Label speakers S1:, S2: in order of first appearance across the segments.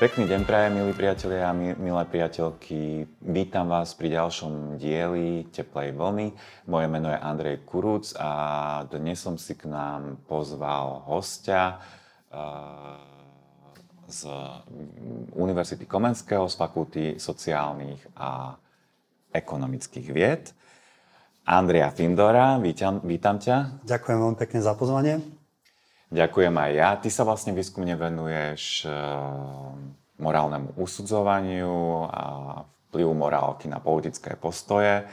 S1: Pekný deň prajem, milí priatelia a milé priateľky. Vítam vás pri ďalšom dieli Teplej vlny. Moje meno je Andrej Kurúc a dnes som si k nám pozval hostia eh, z Univerzity Komenského z Fakulty sociálnych a ekonomických vied. Andrea Findora, vítam, vítam ťa.
S2: Ďakujem veľmi pekne za pozvanie.
S1: Ďakujem aj ja. Ty sa vlastne výskumne venuješ eh, morálnemu usudzovaniu a vplyvu morálky na politické postoje.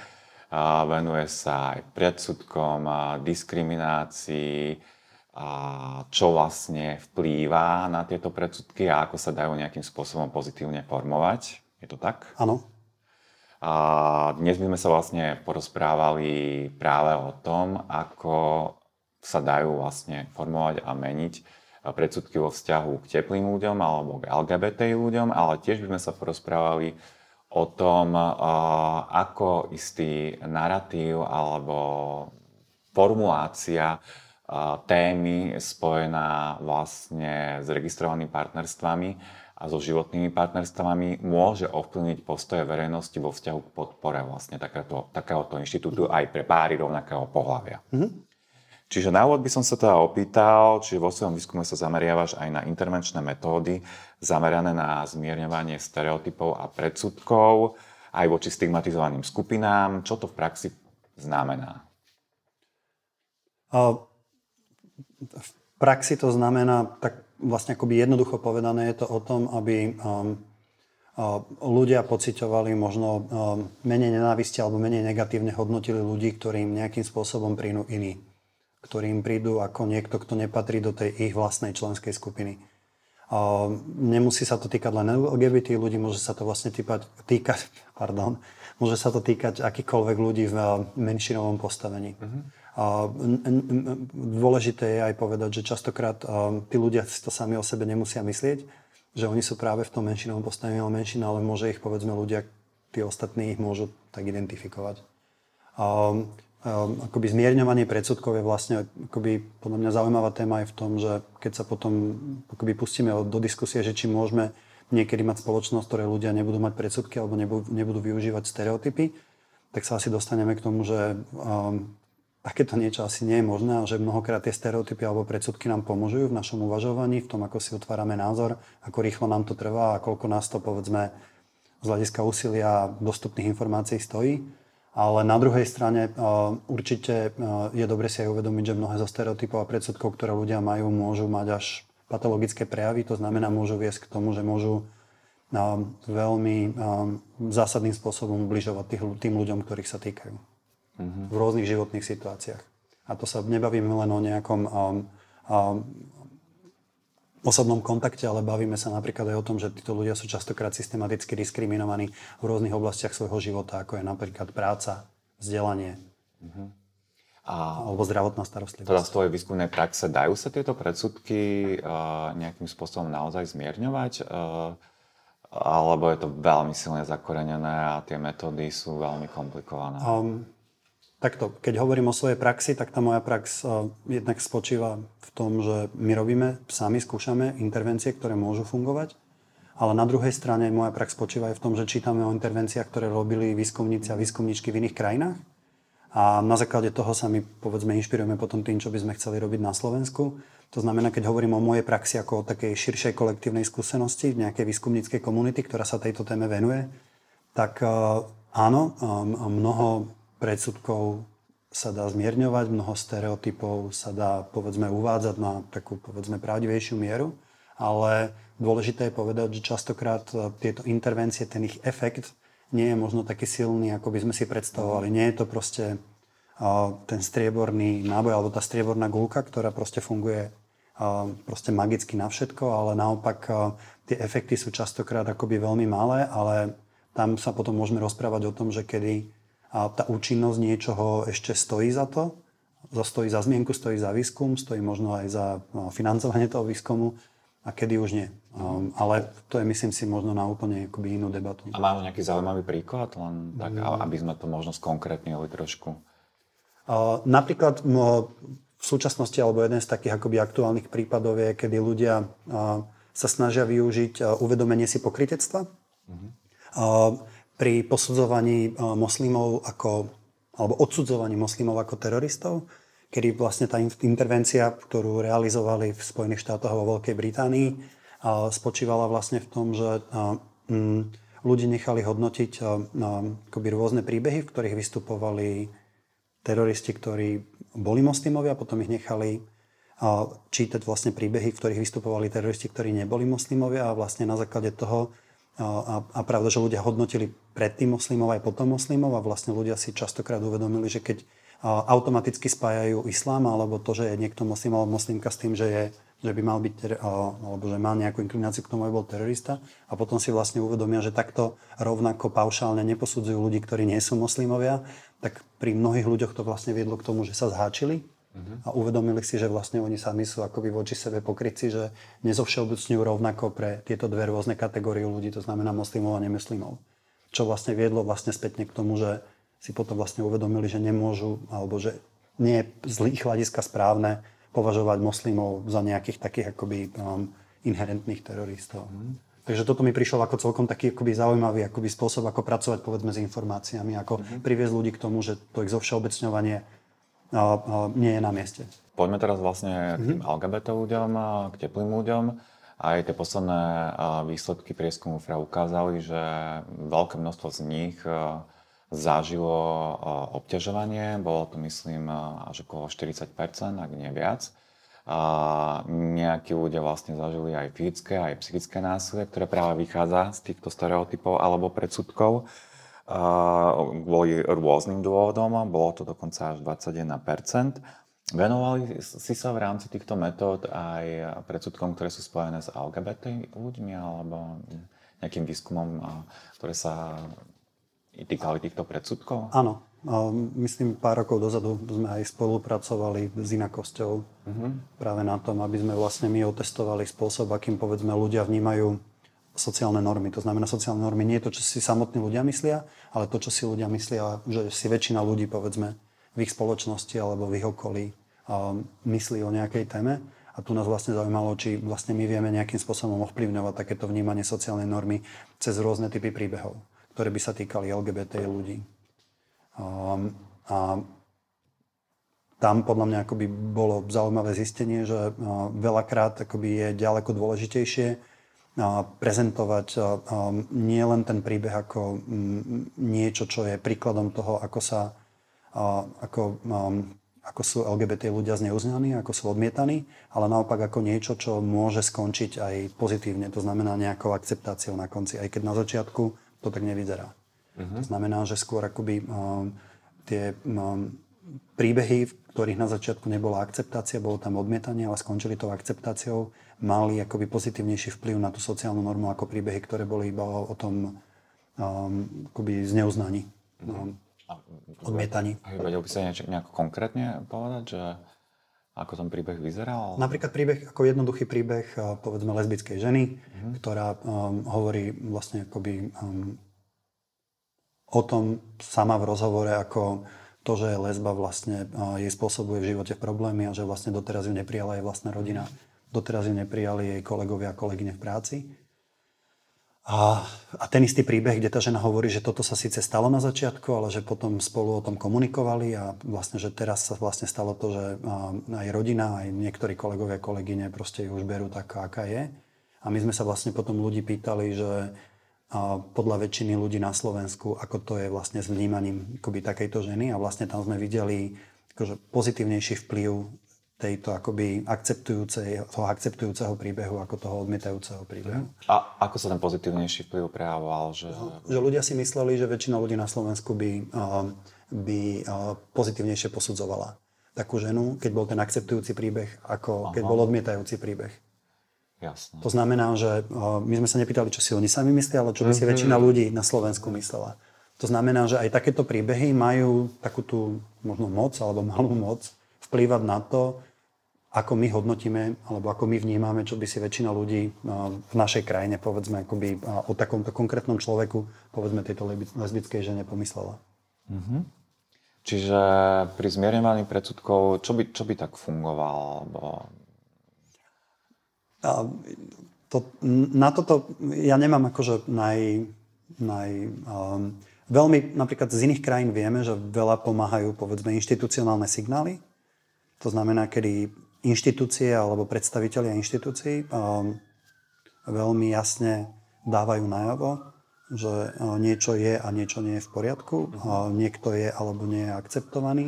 S1: A venuje sa aj predsudkom, a diskriminácii, a čo vlastne vplýva na tieto predsudky a ako sa dajú nejakým spôsobom pozitívne formovať. Je to tak?
S2: Áno.
S1: A dnes by sme sa vlastne porozprávali práve o tom, ako sa dajú vlastne formovať a meniť predsudky vo vzťahu k teplým ľuďom alebo k LGBT ľuďom, ale tiež by sme sa porozprávali o tom, ako istý narratív alebo formulácia témy spojená vlastne s registrovanými partnerstvami a so životnými partnerstvami môže ovplyvniť postoje verejnosti vo vzťahu k podpore vlastne takéhoto, takéhoto inštitútu aj pre páry rovnakého pohľavia. Mm-hmm. Čiže na úvod by som sa teda opýtal, či vo svojom výskume sa zameriavaš aj na intervenčné metódy zamerané na zmierňovanie stereotypov a predsudkov aj voči stigmatizovaným skupinám. Čo to v praxi znamená?
S2: V praxi to znamená, tak vlastne akoby jednoducho povedané je to o tom, aby um, ľudia pociťovali možno um, menej nenávisti alebo menej negatívne hodnotili ľudí, ktorým nejakým spôsobom príjmu iní ktorým prídu ako niekto, kto nepatrí do tej ich vlastnej členskej skupiny. Nemusí sa to týkať len LGBT ľudí, môže sa to vlastne týpať, týkať, pardon, môže sa to týkať akýkoľvek ľudí v menšinovom postavení. A dôležité je aj povedať, že častokrát tí ľudia si to sami o sebe nemusia myslieť, že oni sú práve v tom menšinovom postavení, ale menšina, ale môže ich povedzme ľudia, tí ostatní ich môžu tak identifikovať. Ehm, akoby zmierňovanie predsudkov je vlastne akoby, podľa mňa zaujímavá téma aj v tom, že keď sa potom akoby pustíme do diskusie, že či môžeme niekedy mať spoločnosť, ktoré ľudia nebudú mať predsudky alebo nebudú, využívať stereotypy, tak sa asi dostaneme k tomu, že um, takéto niečo asi nie je možné a že mnohokrát tie stereotypy alebo predsudky nám pomôžu v našom uvažovaní, v tom, ako si otvárame názor, ako rýchlo nám to trvá a koľko nás to povedzme z hľadiska úsilia dostupných informácií stojí. Ale na druhej strane určite je dobre si aj uvedomiť, že mnohé zo stereotypov a predsudkov, ktoré ľudia majú, môžu mať až patologické prejavy. To znamená, môžu viesť k tomu, že môžu veľmi zásadným spôsobom ubližovať tým ľuďom, ktorých sa týkajú. Mm-hmm. V rôznych životných situáciách. A to sa nebavíme len o nejakom osobnom kontakte, ale bavíme sa napríklad aj o tom, že títo ľudia sú častokrát systematicky diskriminovaní v rôznych oblastiach svojho života, ako je napríklad práca, vzdelanie uh-huh. a, alebo zdravotná starostlivosť.
S1: Teda z tvojej výskumnej praxe dajú sa tieto predsudky uh, nejakým spôsobom naozaj zmierňovať? Uh, alebo je to veľmi silne zakorenené a tie metódy sú veľmi komplikované? Um,
S2: Takto, keď hovorím o svojej praxi, tak tá moja prax uh, jednak spočíva v tom, že my robíme, sami skúšame intervencie, ktoré môžu fungovať, ale na druhej strane moja prax spočíva aj v tom, že čítame o intervenciách, ktoré robili výskumníci a výskumníčky v iných krajinách a na základe toho sa my povedzme inšpirujeme potom tým, čo by sme chceli robiť na Slovensku. To znamená, keď hovorím o mojej praxi ako o takej širšej kolektívnej skúsenosti nejakej výskumníckej komunity, ktorá sa tejto téme venuje, tak uh, áno, um, mnoho predsudkov sa dá zmierňovať, mnoho stereotypov sa dá povedzme uvádzať na takú povedzme pravdivejšiu mieru, ale dôležité je povedať, že častokrát e, tieto intervencie, ten ich efekt nie je možno taký silný, ako by sme si predstavovali. Nie je to proste uh, ten strieborný náboj alebo tá strieborná gulka, ktorá proste funguje uh, proste magicky na všetko, ale naopak tie efekty sú častokrát akoby veľmi malé, ale tam sa potom môžeme rozprávať o tom, že kedy a tá účinnosť niečoho ešte stojí za to, stojí za zmienku, stojí za výskum, stojí možno aj za no, financovanie toho výskumu a kedy už nie. Um, ale to je, myslím si, možno na úplne akoby inú debatu.
S1: A máme nejaký zaujímavý príklad, len tak, mm. aby sme to možno skonkrétnili trošku?
S2: Uh, napríklad no, v súčasnosti, alebo jeden z takých akoby aktuálnych prípadov je, kedy ľudia uh, sa snažia využiť uvedomenie si pokritectva mm-hmm. Pri posudzovaní moslimov ako, alebo odsudzovaní moslimov ako teroristov, kedy vlastne tá intervencia, ktorú realizovali v Spojených štátoch a vo Veľkej Británii, spočívala vlastne v tom, že ľudí nechali hodnotiť akoby rôzne príbehy, v ktorých vystupovali teroristi, ktorí boli moslimovia, potom ich nechali čítať vlastne príbehy, v ktorých vystupovali teroristi, ktorí neboli moslimovia a vlastne na základe toho a, a pravda, že ľudia hodnotili predtým moslimov aj potom moslimov a vlastne ľudia si častokrát uvedomili, že keď automaticky spájajú islám alebo to, že je niekto moslim alebo moslimka s tým, že, je, že by mal byť, alebo že má nejakú inklináciu k tomu, aby bol terorista a potom si vlastne uvedomia, že takto rovnako paušálne neposudzujú ľudí, ktorí nie sú moslimovia, tak pri mnohých ľuďoch to vlastne viedlo k tomu, že sa zháčili a uvedomili si, že vlastne oni sami sú akoby voči sebe pokryci, že nezovšeobecňujú rovnako pre tieto dve rôzne kategórie ľudí, to znamená moslimov a nemoslimov. Čo vlastne viedlo vlastne spätne k tomu, že si potom vlastne uvedomili, že nemôžu, alebo že nie je z ich hľadiska správne považovať moslimov za nejakých takých akoby um, inherentných teroristov. Mm. Takže toto mi prišlo ako celkom taký akoby zaujímavý akoby spôsob, ako pracovať povedzme s informáciami, ako mm-hmm. priviesť ľudí k tomu, že to ich zovšeobecňovanie a, a, nie je na mieste.
S1: Poďme teraz vlastne k tým mm-hmm. LGBT ľuďom, k teplým ľuďom. Aj tie posledné výsledky prieskumu FRA ukázali, že veľké množstvo z nich zažilo obťažovanie. Bolo to, myslím, až okolo 40 ak nie viac. A nejakí ľudia vlastne zažili aj fyzické, aj psychické násilie, ktoré práve vychádza z týchto stereotypov alebo predsudkov kvôli rôznym dôvodom. Bolo to dokonca až 21 Venovali si sa v rámci týchto metód aj predsudkom, ktoré sú spojené s LGBT ľuďmi alebo nejakým výskumom, ktoré sa týkali týchto predsudkov?
S2: Áno, Myslím, pár rokov dozadu sme aj spolupracovali s inakosťou uh-huh. práve na tom, aby sme vlastne my otestovali spôsob, akým povedzme ľudia vnímajú sociálne normy. To znamená, sociálne normy nie je to, čo si samotní ľudia myslia, ale to, čo si ľudia myslia, že si väčšina ľudí, povedzme, v ich spoločnosti alebo v ich okolí myslí o nejakej téme. A tu nás vlastne zaujímalo, či vlastne my vieme nejakým spôsobom ovplyvňovať takéto vnímanie sociálnej normy cez rôzne typy príbehov, ktoré by sa týkali LGBT ľudí. Um, a tam podľa mňa akoby bolo zaujímavé zistenie, že uh, veľakrát akoby je ďaleko dôležitejšie uh, prezentovať uh, um, nie len ten príbeh ako um, niečo, čo je príkladom toho, ako sa ako, ako sú LGBT ľudia zneuznaní, ako sú odmietaní, ale naopak ako niečo, čo môže skončiť aj pozitívne. To znamená nejakou akceptáciou na konci, aj keď na začiatku to tak nevyzerá. Uh-huh. To znamená, že skôr akoby um, tie um, príbehy, v ktorých na začiatku nebola akceptácia, bolo tam odmietanie, ale skončili tou akceptáciou, mali akoby pozitívnejší vplyv na tú sociálnu normu ako príbehy, ktoré boli iba o tom um, akoby zneuznaní. Um, odmietaní.
S1: Vedel by sa niečo, nejako konkrétne povedať, že ako ten príbeh vyzeral?
S2: Napríklad príbeh, ako jednoduchý príbeh, povedzme lesbickej ženy, uh-huh. ktorá um, hovorí vlastne akoby um, o tom sama v rozhovore, ako to, že je lesba vlastne jej spôsobuje v živote problémy a že vlastne doteraz ju neprijala jej vlastná rodina. Doteraz ju neprijali jej kolegovia a kolegyne v práci. A, a ten istý príbeh, kde tá žena hovorí, že toto sa síce stalo na začiatku, ale že potom spolu o tom komunikovali a vlastne, že teraz sa vlastne stalo to, že aj rodina, aj niektorí kolegovia a kolegyne proste ju už berú taká, aká je. A my sme sa vlastne potom ľudí pýtali, že podľa väčšiny ľudí na Slovensku, ako to je vlastne s vnímaním akoby takejto ženy a vlastne tam sme videli akože pozitívnejší vplyv tejto akoby akceptujúcej, toho akceptujúceho príbehu ako toho odmietajúceho príbehu.
S1: A ako sa ten pozitívnejší vplyv prejavoval? Že...
S2: že ľudia si mysleli, že väčšina ľudí na Slovensku by, by pozitívnejšie posudzovala takú ženu, keď bol ten akceptujúci príbeh, ako Aha. keď bol odmietajúci príbeh.
S1: Jasne.
S2: To znamená, že my sme sa nepýtali, čo si oni sami myslia, ale čo by si mm-hmm. väčšina ľudí na Slovensku myslela. To znamená, že aj takéto príbehy majú takú tú možno moc alebo malú moc vplývať na to, ako my hodnotíme alebo ako my vnímame, čo by si väčšina ľudí v našej krajine, povedzme, akoby o takomto konkrétnom človeku, povedzme tejto lesbickej žene pomyslela.
S1: Mm-hmm. Čiže pri zmierňovaní predsudkov, čo by, čo by tak fungovalo? Alebo
S2: a to, na toto ja nemám akože naj, naj um, veľmi, napríklad z iných krajín vieme, že veľa pomáhajú povedzme inštitucionálne signály. To znamená, kedy inštitúcie alebo predstavitelia inštitúcií um, veľmi jasne dávajú najavo, že uh, niečo je a niečo nie je v poriadku, uh, niekto je alebo nie je akceptovaný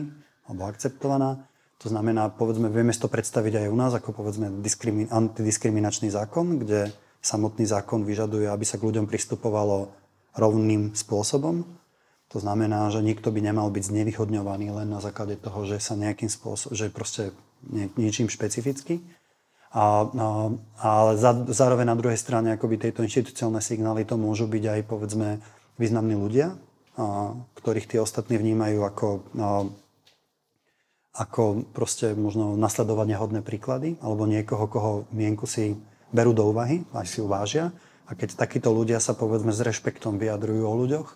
S2: alebo akceptovaná. To znamená, povedzme, vieme si to predstaviť aj u nás, ako povedzme diskrimi- antidiskriminačný zákon, kde samotný zákon vyžaduje, aby sa k ľuďom pristupovalo rovným spôsobom. To znamená, že nikto by nemal byť znevýhodňovaný len na základe toho, že sa nejakým spôsobom, že proste nie, niečím špecificky. A, a, ale za, zároveň na druhej strane akoby tejto inštitucionálne signály to môžu byť aj povedzme významní ľudia, a, ktorých tí ostatní vnímajú ako a, ako proste možno nasledovať nehodné príklady, alebo niekoho, koho mienku si berú do úvahy, aj si uvážia. A keď takíto ľudia sa povedzme s rešpektom vyjadrujú o ľuďoch,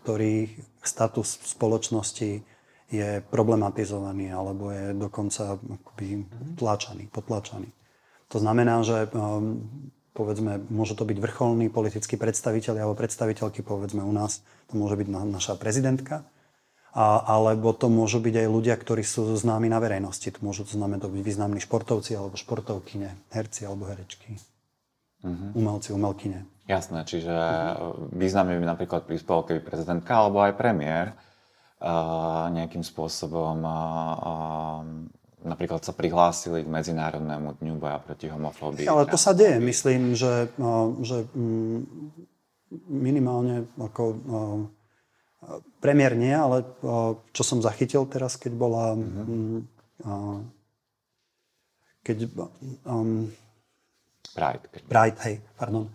S2: ktorých status spoločnosti je problematizovaný alebo je dokonca akoby tlačaný, potlačaný. To znamená, že um, povedzme, môže to byť vrcholný politický predstaviteľ alebo predstaviteľky, povedzme u nás, to môže byť naša prezidentka, a, alebo to môžu byť aj ľudia, ktorí sú známi na verejnosti. To môžu to znamená byť významní športovci alebo športovkyne, herci alebo herečky, uh-huh. umelci, umelkyne.
S1: Jasné, čiže uh-huh. významne by napríklad prispel, keby prezidentka alebo aj premiér nejakým spôsobom napríklad sa prihlásili k Medzinárodnému dňu boja proti homofóbii.
S2: Ale to sa deje, myslím, že, že um, minimálne ako Premiér nie, ale čo som zachytil teraz, keď bola... Mm-hmm. Keď... Um,
S1: Pride.
S2: Pride, hej, pardon.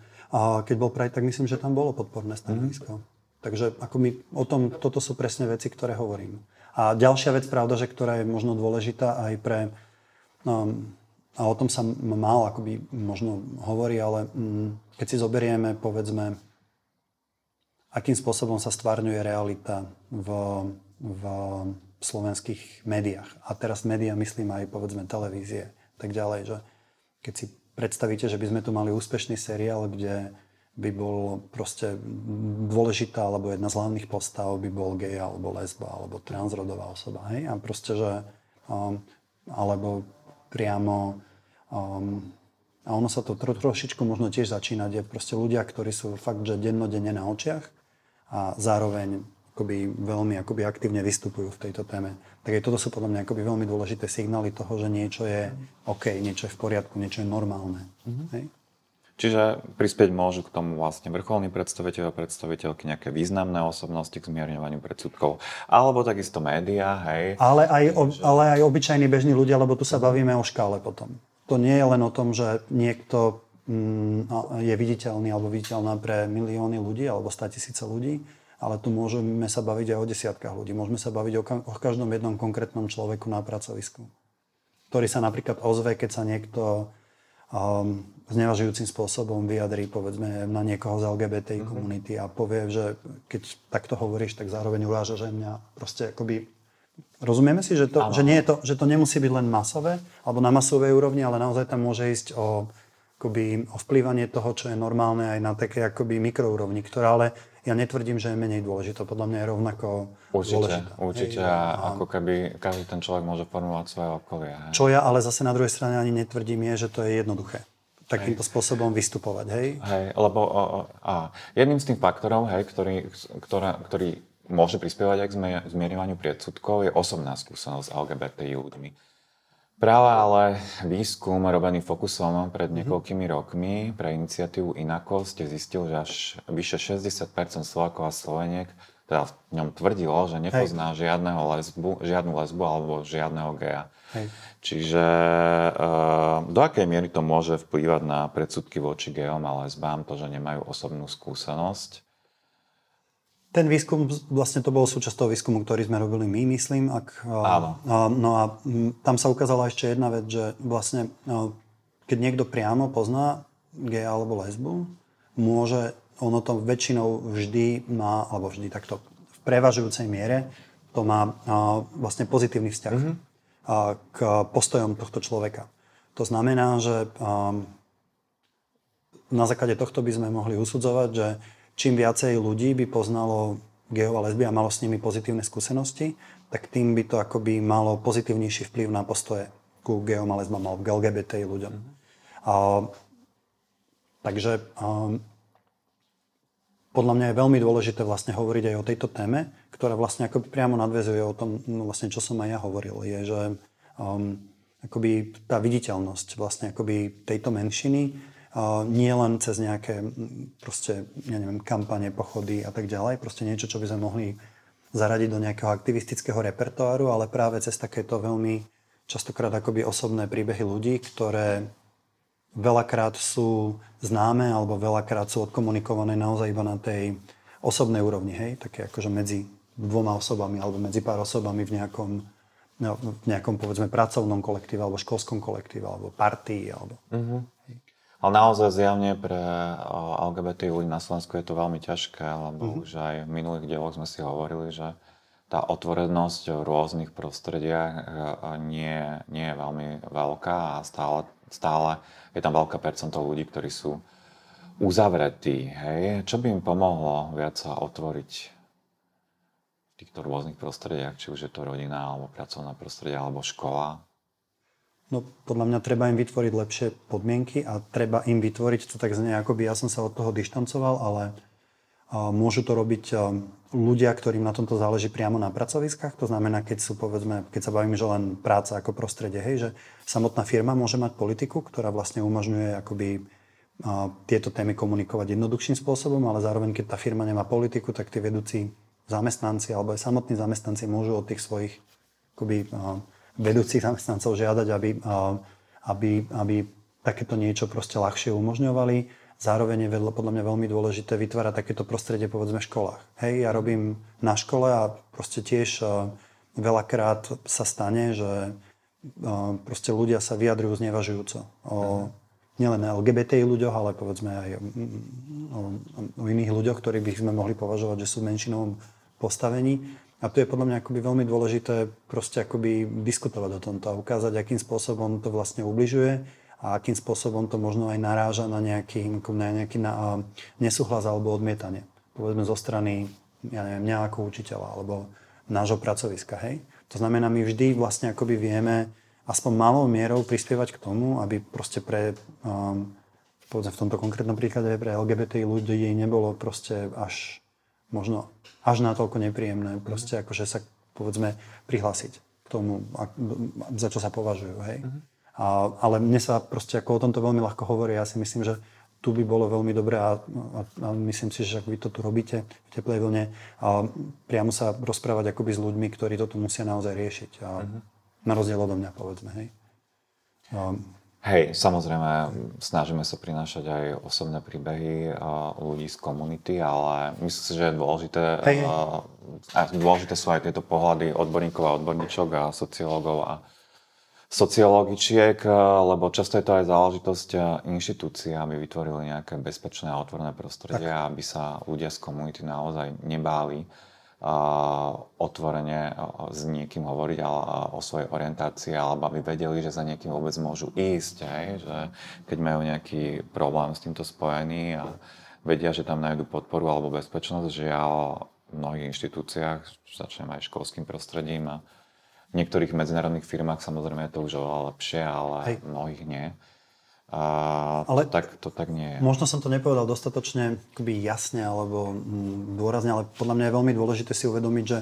S2: Keď bol Pride, tak myslím, že tam bolo podporné stanovisko. Mm-hmm. Takže ako my o tom, toto sú presne veci, ktoré hovorím. A ďalšia vec, pravda, že ktorá je možno dôležitá aj pre... Um, a o tom sa málo akoby možno hovorí, ale um, keď si zoberieme, povedzme, akým spôsobom sa stvárňuje realita v, v slovenských médiách. A teraz médiá myslím aj povedzme televízie, tak ďalej, že keď si predstavíte, že by sme tu mali úspešný seriál, kde by bol proste dôležitá, alebo jedna z hlavných postav by bol gej, alebo lesba, alebo transrodová osoba, hej? A proste, že um, alebo priamo um, a ono sa to tro, trošičku možno tiež začína, kde proste ľudia, ktorí sú fakt, že dennodenne na očiach, a zároveň akoby veľmi akoby aktívne vystupujú v tejto téme. Tak aj toto sú podľa mňa akoby veľmi dôležité signály toho, že niečo je OK, niečo je v poriadku, niečo je normálne. Mm-hmm. Hej?
S1: Čiže prispieť môžu k tomu vlastne vrcholní predstaviteľ a predstaviteľky, nejaké významné osobnosti k zmierňovaniu predsudkov. Alebo takisto médiá, hej.
S2: Ale aj, ob, ale aj obyčajní bežní ľudia, lebo tu sa bavíme o škále potom. To nie je len o tom, že niekto Mm, je viditeľný alebo viditeľná pre milióny ľudí alebo 100 tisíce ľudí, ale tu môžeme sa baviť aj o desiatkách ľudí. Môžeme sa baviť o, o každom jednom konkrétnom človeku na pracovisku, ktorý sa napríklad ozve, keď sa niekto um, znevažujúcim spôsobom vyjadrí povedzme na niekoho z LGBTI mm-hmm. komunity a povie, že keď takto hovoríš, tak zároveň uráža, že mňa proste akoby Rozumieme si, že to, že nie je to, že to nemusí byť len masové, alebo na masovej úrovni, ale naozaj tam môže ísť o akoby ovplyvanie toho, čo je normálne aj na také akoby mikroúrovni, ktorá ale ja netvrdím, že je menej dôležité. Podľa mňa je rovnako
S1: určite,
S2: dôležitá.
S1: Určite a, a ako keby každý ten človek môže formovať svoje okolie. Hej.
S2: Čo ja ale zase na druhej strane ani netvrdím je, že to je jednoduché takýmto hej. spôsobom vystupovať, hej?
S1: Hej, lebo o, a jedným z tých faktorov, hej, ktorý, ktorá, ktorý môže prispievať aj k zmierovaniu predsudkov, je osobná skúsenosť LGBT ľuďmi. Práve ale výskum robený Fokusom pred mhm. niekoľkými rokmi pre iniciatívu Inakosť zistil, že až vyše 60% Slovákov a Sloveniek teda v ňom tvrdilo, že nepozná Hej. žiadneho lesbu, žiadnu lesbu alebo žiadneho geja. Hej. Čiže e, do akej miery to môže vplývať na predsudky voči gejom a lesbám, to, že nemajú osobnú skúsenosť?
S2: Ten výskum, vlastne to bol súčasť toho výskumu, ktorý sme robili my, myslím. Ak,
S1: Áno.
S2: A, no a tam sa ukázala ešte jedna vec, že vlastne keď niekto priamo pozná gej alebo lesbu, môže, ono to väčšinou vždy má, alebo vždy takto v prevažujúcej miere, to má vlastne pozitívny vzťah mm-hmm. k postojom tohto človeka. To znamená, že na základe tohto by sme mohli usudzovať, že čím viacej ľudí by poznalo gejov a lesby a malo s nimi pozitívne skúsenosti, tak tým by to akoby malo pozitívnejší vplyv na postoje ku geom a lesbám alebo k LGBT ľuďom. Mm-hmm. A, takže a, podľa mňa je veľmi dôležité vlastne hovoriť aj o tejto téme, ktorá vlastne ako priamo nadvezuje o tom, no vlastne čo som aj ja hovoril, je, že um, akoby tá viditeľnosť vlastne akoby tejto menšiny uh, nie len cez nejaké proste, ja neviem, kampane, pochody a tak ďalej, proste niečo, čo by sme mohli zaradiť do nejakého aktivistického repertoáru, ale práve cez takéto veľmi častokrát akoby osobné príbehy ľudí, ktoré veľakrát sú známe alebo veľakrát sú odkomunikované naozaj iba na tej osobnej úrovni, hej, také akože medzi dvoma osobami alebo medzi pár osobami v nejakom, no, v nejakom povedzme pracovnom kolektíve alebo školskom kolektíve alebo partii alebo... Uh-huh.
S1: Ale naozaj zjavne pre LGBT ľudí na Slovensku je to veľmi ťažké, lebo uh-huh. už aj v minulých dieloch sme si hovorili, že tá otvorenosť v rôznych prostrediach e, nie, nie je veľmi veľká a stále, stále je tam veľká percento ľudí, ktorí sú uzavretí. Hej? Čo by im pomohlo viac sa otvoriť v týchto rôznych prostrediach, či už je to rodina, alebo pracovné prostredie, alebo škola?
S2: No, podľa mňa treba im vytvoriť lepšie podmienky a treba im vytvoriť, to tak znie, ako by ja som sa od toho dištancoval, ale Môžu to robiť ľudia, ktorým na tomto záleží priamo na pracoviskách. To znamená, keď sú, povedzme, keď sa bavíme, že len práca ako prostredie, hej, že samotná firma môže mať politiku, ktorá vlastne umožňuje akoby tieto témy komunikovať jednoduchším spôsobom, ale zároveň, keď tá firma nemá politiku, tak tí vedúci zamestnanci alebo aj samotní zamestnanci môžu od tých svojich akoby, vedúcich zamestnancov žiadať, aby, aby, aby takéto niečo proste ľahšie umožňovali Zároveň je podľa mňa veľmi dôležité vytvárať takéto prostredie povedzme v školách. Hej, ja robím na škole a proste tiež uh, veľakrát sa stane, že uh, proste ľudia sa vyjadrujú znevažujúco o nielen LGBT ľuďoch, ale povedzme aj o, o, o iných ľuďoch, ktorí by sme mohli považovať, že sú v menšinovom postavení. A tu je podľa mňa akoby veľmi dôležité proste akoby diskutovať o tomto a ukázať, akým spôsobom to vlastne ubližuje a akým spôsobom to možno aj naráža na nejaký, na nejaký na, nesúhlas alebo odmietanie. Povedzme zo strany, ja neviem, mňa ako učiteľa alebo nášho pracoviska, hej. To znamená, my vždy vlastne akoby vieme aspoň malou mierou prispievať k tomu, aby proste pre, um, povedzme v tomto konkrétnom príklade pre LGBT ľudí nebolo proste až možno až natoľko nepríjemné proste akože sa povedzme prihlásiť k tomu, za čo sa považujú, hej. Uh-huh. A, ale mne sa proste ako o tomto veľmi ľahko hovorí. Ja si myslím, že tu by bolo veľmi dobré a, a, a myslím si, že ak vy to tu robíte v teplej vlne, a priamo sa rozprávať akoby s ľuďmi, ktorí toto musia naozaj riešiť. A, uh-huh. Na rozdiel odo mňa, povedzme. Hej.
S1: A, Hej, samozrejme, snažíme sa prinášať aj osobné príbehy uh, ľudí z komunity, ale myslím si, že je dôležité, hey. uh, dôležité sú aj tieto pohľady odborníkov a odborníčok a sociológov a sociologičiek, eh, lebo často je to aj záležitosť eh, inštitúcií, aby vytvorili nejaké bezpečné a otvorené prostredie, tak. aby sa ľudia z komunity naozaj nebáli eh, otvorene s niekým hovoriť o svojej orientácii, alebo aby vedeli, že za niekým vôbec môžu ísť, hej? že keď majú nejaký problém s týmto spojený a vedia, že tam nájdu podporu alebo bezpečnosť, že ja v mnohých inštitúciách, začnem aj školským prostredím a v niektorých medzinárodných firmách samozrejme je to už oveľa lepšie, ale Hej. mnohých nie. A ale to, tak, to tak nie je.
S2: Možno som to nepovedal dostatočne jasne alebo mm, dôrazne, ale podľa mňa je veľmi dôležité si uvedomiť, že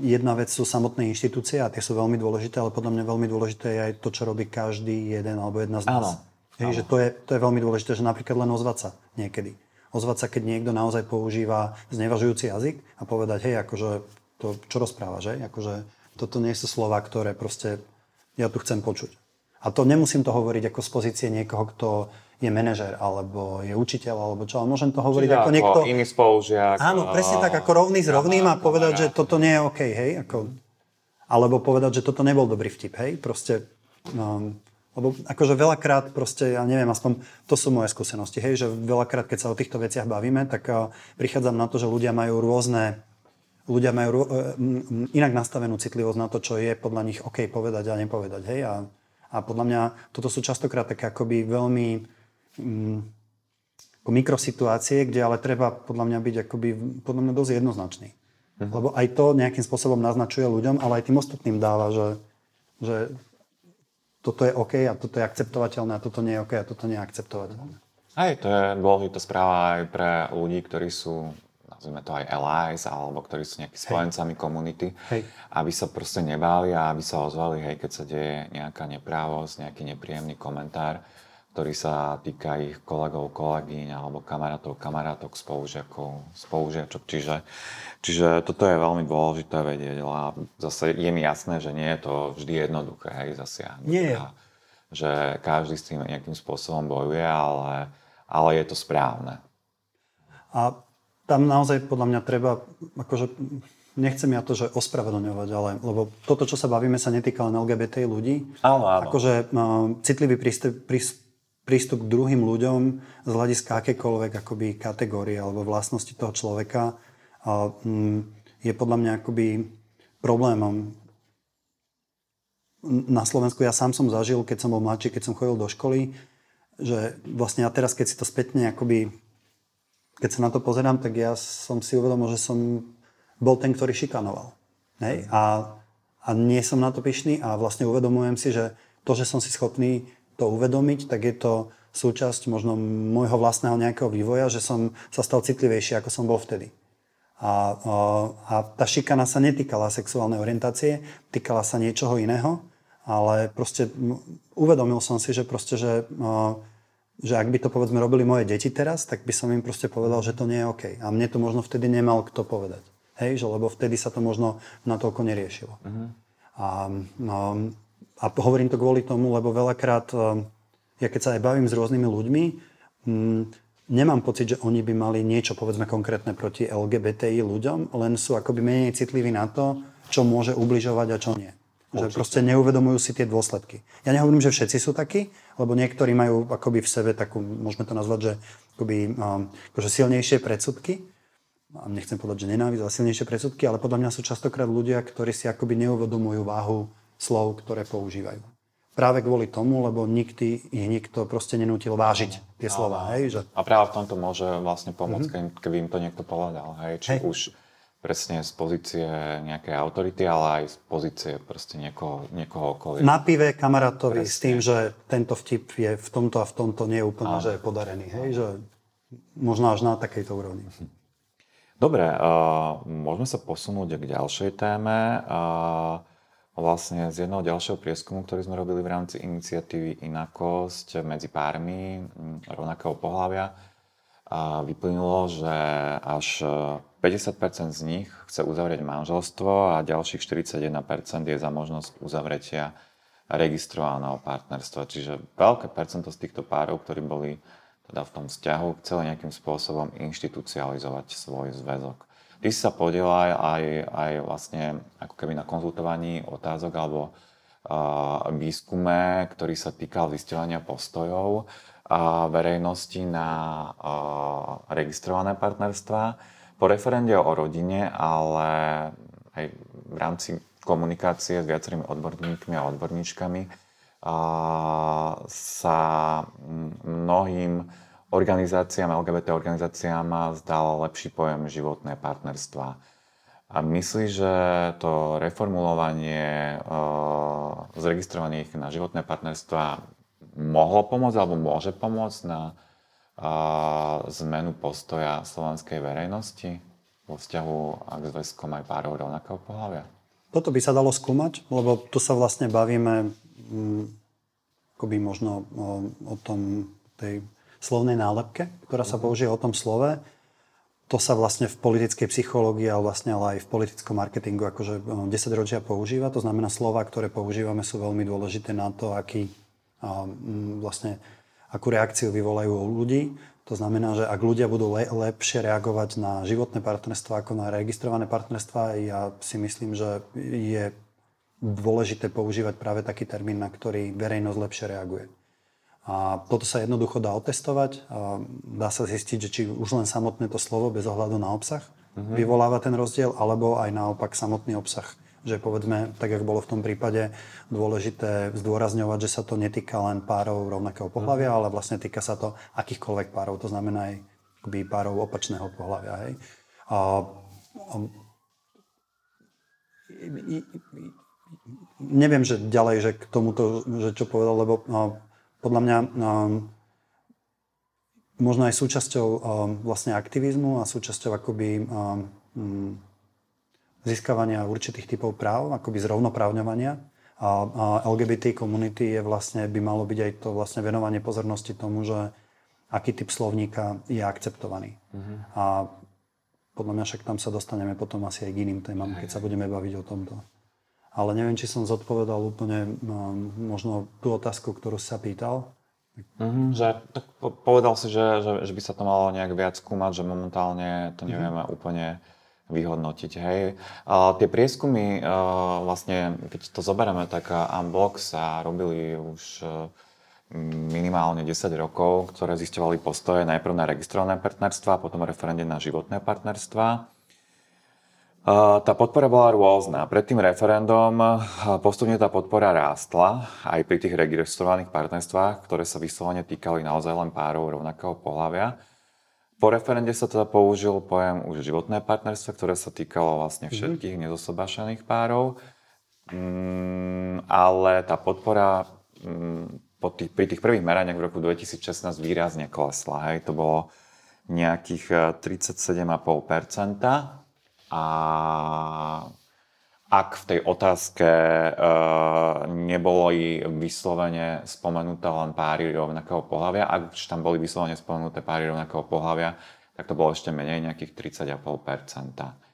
S2: jedna vec sú samotné inštitúcie a tie sú veľmi dôležité, ale podľa mňa veľmi dôležité je aj to, čo robí každý jeden alebo jedna z nás. Áno. Hej, že to je, to je veľmi dôležité, že napríklad len ozvať sa niekedy. Ozvať sa, keď niekto naozaj používa znevažujúci jazyk a povedať, hej, akože to, čo rozpráva, že? Akože toto nie sú slova, ktoré proste ja tu chcem počuť. A to nemusím to hovoriť ako z pozície niekoho, kto je manažer, alebo je učiteľ, alebo čo, ale môžem to hovoriť Čiže ako, niekto...
S1: iný spolužiak.
S2: Áno, presne tak, ako rovný s rovným a povedať, že toto nie je OK, hej, ako... Alebo povedať, že toto nebol dobrý vtip, hej, proste... Um, lebo akože veľakrát proste, ja neviem, aspoň to sú moje skúsenosti, hej, že veľakrát, keď sa o týchto veciach bavíme, tak uh, prichádzam na to, že ľudia majú rôzne ľudia majú e, inak nastavenú citlivosť na to, čo je podľa nich OK povedať a nepovedať. Hej? A, a podľa mňa toto sú častokrát také akoby veľmi... Mm, ako mikrosituácie, kde ale treba podľa mňa byť akoby, podľa mňa dosť jednoznačný. Uh-huh. Lebo aj to nejakým spôsobom naznačuje ľuďom, ale aj tým ostatným dáva, že, že toto je OK a toto je akceptovateľné a toto nie je OK a toto nie je akceptovateľné.
S1: Aj to je dôležitá správa aj pre ľudí, ktorí sú nazvime to aj allies, alebo ktorí sú nejakými spojencami komunity, aby sa proste nebáli a aby sa ozvali, hej, keď sa deje nejaká neprávosť, nejaký nepríjemný komentár, ktorý sa týka ich kolegov, kolegyň alebo kamarátov, kamarátok, spolužiakov, spolužiačok. Čiže, čiže toto je veľmi dôležité vedieť. A zase je mi jasné, že nie je to vždy jednoduché hej, zasiahnuť.
S2: Nie.
S1: A, že každý s tým nejakým spôsobom bojuje, ale, ale je to správne.
S2: A tam naozaj podľa mňa treba, akože nechcem ja to, že ospravedlňovať, ale lebo toto, čo sa bavíme, sa netýka len LGBT ľudí.
S1: Áno, áno.
S2: Akože no, citlivý prístup, prístup k druhým ľuďom z hľadiska akékoľvek akoby kategórie alebo vlastnosti toho človeka a, m, je podľa mňa akoby problémom. Na Slovensku ja sám som zažil, keď som bol mladší, keď som chodil do školy, že vlastne ja teraz, keď si to spätne akoby keď sa na to pozerám, tak ja som si uvedomil, že som bol ten, ktorý šikanoval. Hej? A, a nie som na to pyšný a vlastne uvedomujem si, že to, že som si schopný to uvedomiť, tak je to súčasť možno môjho vlastného nejakého vývoja, že som sa stal citlivejší, ako som bol vtedy. A, a, a tá šikana sa netýkala sexuálnej orientácie, týkala sa niečoho iného, ale proste uvedomil som si, že proste, že že ak by to povedzme robili moje deti teraz, tak by som im proste povedal, že to nie je OK. A mne to možno vtedy nemal kto povedať. Hej, že lebo vtedy sa to možno natoľko neriešilo. Uh-huh. A, no, a hovorím to kvôli tomu, lebo veľakrát, e, ja keď sa aj bavím s rôznymi ľuďmi, m, nemám pocit, že oni by mali niečo, povedzme konkrétne proti LGBTI ľuďom, len sú akoby menej citliví na to, čo môže ubližovať a čo nie. Že proste neuvedomujú si tie dôsledky. Ja nehovorím, že všetci sú takí, lebo niektorí majú akoby v sebe takú, môžeme to nazvať, že akoby, um, akože silnejšie predsudky. Nechcem povedať, že nenávisť, ale silnejšie predsudky, ale podľa mňa sú častokrát ľudia, ktorí si akoby neuvedomujú váhu slov, ktoré používajú. Práve kvôli tomu, lebo nikdy ich nikto proste nenútil vážiť tie slova. Hej, že...
S1: A práve v tomto môže vlastne pomôcť, mm-hmm. keby im to niekto povedal. Hej, či hej. už presne z pozície nejakej autority, ale aj z pozície proste niekoho, niekoho okolia.
S2: Na pive kamarátovi presne. s tým, že tento vtip je v tomto a v tomto nie je úplne, že je podarený. Hej? Že možno až na takejto úrovni.
S1: Dobre, uh, môžeme sa posunúť k ďalšej téme. Uh, vlastne z jedného ďalšieho prieskumu, ktorý sme robili v rámci iniciatívy Inakosť medzi pármi rovnakého pohľavia, uh, vyplynulo, že až 50% z nich chce uzavrieť manželstvo a ďalších 41% je za možnosť uzavretia registrovaného partnerstva. Čiže veľké percento z týchto párov, ktorí boli teda v tom vzťahu, chceli nejakým spôsobom inštitucializovať svoj zväzok. Ty si sa podielal aj, aj vlastne ako keby na konzultovaní otázok alebo uh, výskume, ktorý sa týkal zisťovania postojov verejnosti na registrované partnerstva po referende o rodine, ale aj v rámci komunikácie s viacerými odborníkmi a odborníčkami sa mnohým organizáciám, LGBT organizáciám zdal lepší pojem životné partnerstva. A myslí, že to reformulovanie zregistrovaných na životné partnerstva mohlo pomôcť alebo môže pomôcť na zmenu postoja slovenskej verejnosti vo vzťahu k zväzkom aj párov rovnakého pohľavia?
S2: Toto by sa dalo skúmať, lebo tu sa vlastne bavíme mm, akoby možno o, o tom tej slovnej nálepke, ktorá sa mhm. použije o tom slove. To sa vlastne v politickej psychológii, ale vlastne ale aj v politickom marketingu akože 10 ročia používa. To znamená, slova, ktoré používame, sú veľmi dôležité na to, aký vlastne akú reakciu vyvolajú u ľudí. To znamená, že ak ľudia budú le- lepšie reagovať na životné partnerstva ako na registrované partnerstva, ja si myslím, že je dôležité používať práve taký termín, na ktorý verejnosť lepšie reaguje. A toto sa jednoducho dá otestovať. A dá sa zistiť, že či už len samotné to slovo bez ohľadu na obsah mm-hmm. vyvoláva ten rozdiel, alebo aj naopak samotný obsah že povedzme, tak ako bolo v tom prípade, dôležité zdôrazňovať, že sa to netýka len párov rovnakého pohľavia, ale vlastne týka sa to akýchkoľvek párov, to znamená aj akoby párov opačného pohľavia. Hej. A, a, neviem, že ďalej, že k tomuto, že čo povedal, lebo a, podľa mňa a, možno aj súčasťou a, vlastne aktivizmu a súčasťou akoby a, m, získavania určitých typov práv, akoby zrovnoprávňovania. A, a LGBT komunity je vlastne, by malo byť aj to vlastne venovanie pozornosti tomu, že aký typ slovníka je akceptovaný. Uh-huh. A podľa mňa však tam sa dostaneme potom asi aj k iným témam, keď sa budeme baviť o tomto. Ale neviem, či som zodpovedal úplne um, možno tú otázku, ktorú sa pýtal.
S1: Mm-hmm, že, tak povedal si, že, že, že by sa to malo nejak viac skúmať, že momentálne to mhm. nevieme mm-hmm. úplne vyhodnotiť. Hej. A tie prieskumy, vlastne, keď to zoberieme, tak Unblock sa robili už minimálne 10 rokov, ktoré zisťovali postoje najprv na registrované partnerstva, potom referende na životné partnerstva. Tá podpora bola rôzna. Pred tým referendum postupne tá podpora rástla aj pri tých registrovaných partnerstvách, ktoré sa vyslovene týkali naozaj len párov rovnakého pohľavia. Po referende sa teda použil pojem už životné partnerstvo, ktoré sa týkalo vlastne mhm. všetkých mm-hmm. nezosobášených párov, mm, ale tá podpora mm, po tých, pri tých prvých meraniach v roku 2016 výrazne klesla. Hej. To bolo nejakých 37,5% eh, a ak v tej otázke e, neboli vyslovene spomenuté len páry rovnakého pohľavia, ak už tam boli vyslovene spomenuté páry rovnakého pohľavia, tak to bolo ešte menej, nejakých 30,5%.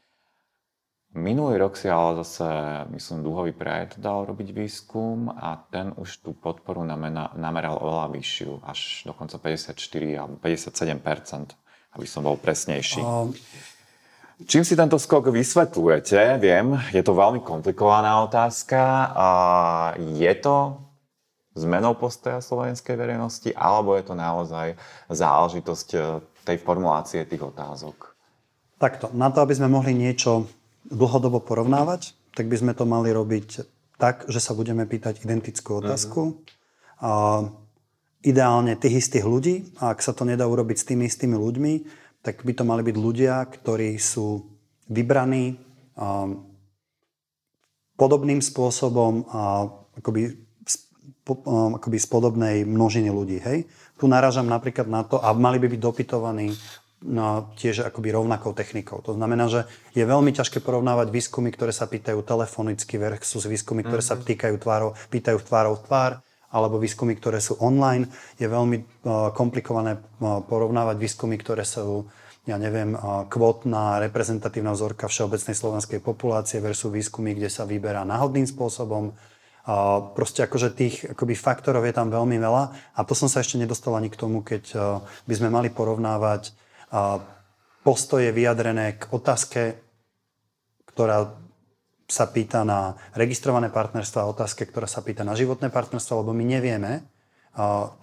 S1: Minulý rok si ale zase, myslím, dúhový projekt dal robiť výskum a ten už tú podporu nameral oveľa vyššiu, až dokonca 54 alebo 57%, aby som bol presnejší. Um, Čím si tento skok vysvetľujete? Viem, je to veľmi komplikovaná otázka. A je to zmenou postoja slovenskej verejnosti, alebo je to naozaj záležitosť e, tej formulácie tých otázok?
S2: Takto, na to, aby sme mohli niečo dlhodobo porovnávať, tak by sme to mali robiť tak, že sa budeme pýtať identickú otázku. Uh-huh. A ideálne tých istých ľudí. A ak sa to nedá urobiť s tými istými ľuďmi, tak by to mali byť ľudia, ktorí sú vybraní um, podobným spôsobom a akoby, um, akoby z podobnej množiny ľudí. Hej? Tu narážam napríklad na to, a mali by byť dopytovaní no, tiež akoby rovnakou technikou. To znamená, že je veľmi ťažké porovnávať výskumy, ktoré sa pýtajú telefonicky versus výskumy, ktoré mm-hmm. sa mhm. týkajú tvárov, pýtajú tvárov tvár alebo výskumy, ktoré sú online. Je veľmi uh, komplikované uh, porovnávať výskumy, ktoré sú ja neviem, uh, kvotná reprezentatívna vzorka všeobecnej slovenskej populácie versus výskumy, kde sa vyberá náhodným spôsobom. Proste akože tých akoby faktorov je tam veľmi veľa a to som sa ešte nedostal ani k tomu, keď by sme mali porovnávať postoje vyjadrené k otázke, ktorá sa pýta na registrované partnerstva a otázke, ktorá sa pýta na životné partnerstva, lebo my nevieme,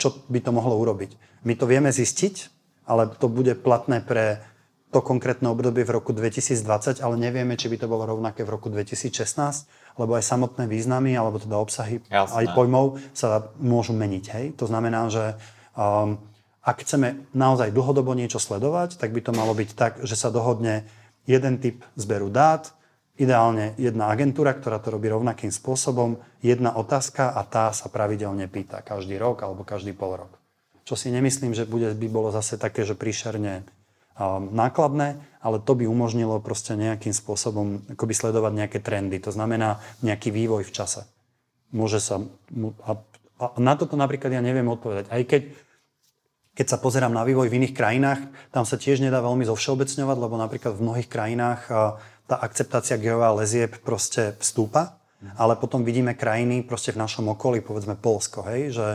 S2: čo by to mohlo urobiť. My to vieme zistiť, ale to bude platné pre to konkrétne obdobie v roku 2020, ale nevieme, či by to bolo rovnaké v roku 2016, lebo aj samotné významy, alebo teda obsahy Jasné. aj pojmov sa môžu meniť. Hej? To znamená, že um, ak chceme naozaj dlhodobo niečo sledovať, tak by to malo byť tak, že sa dohodne jeden typ zberu dát, Ideálne jedna agentúra, ktorá to robí rovnakým spôsobom, jedna otázka a tá sa pravidelne pýta každý rok alebo každý pol rok. Čo si nemyslím, že bude, by bolo zase také, že príšerne um, nákladné, ale to by umožnilo proste nejakým spôsobom akoby sledovať nejaké trendy. To znamená nejaký vývoj v čase. Môže sa... A, na toto napríklad ja neviem odpovedať. Aj keď keď sa pozerám na vývoj v iných krajinách, tam sa tiež nedá veľmi zovšeobecňovať, lebo napríklad v mnohých krajinách tá akceptácia gejov lezieb proste vstúpa, ale potom vidíme krajiny proste v našom okolí, povedzme Polsko, hej, že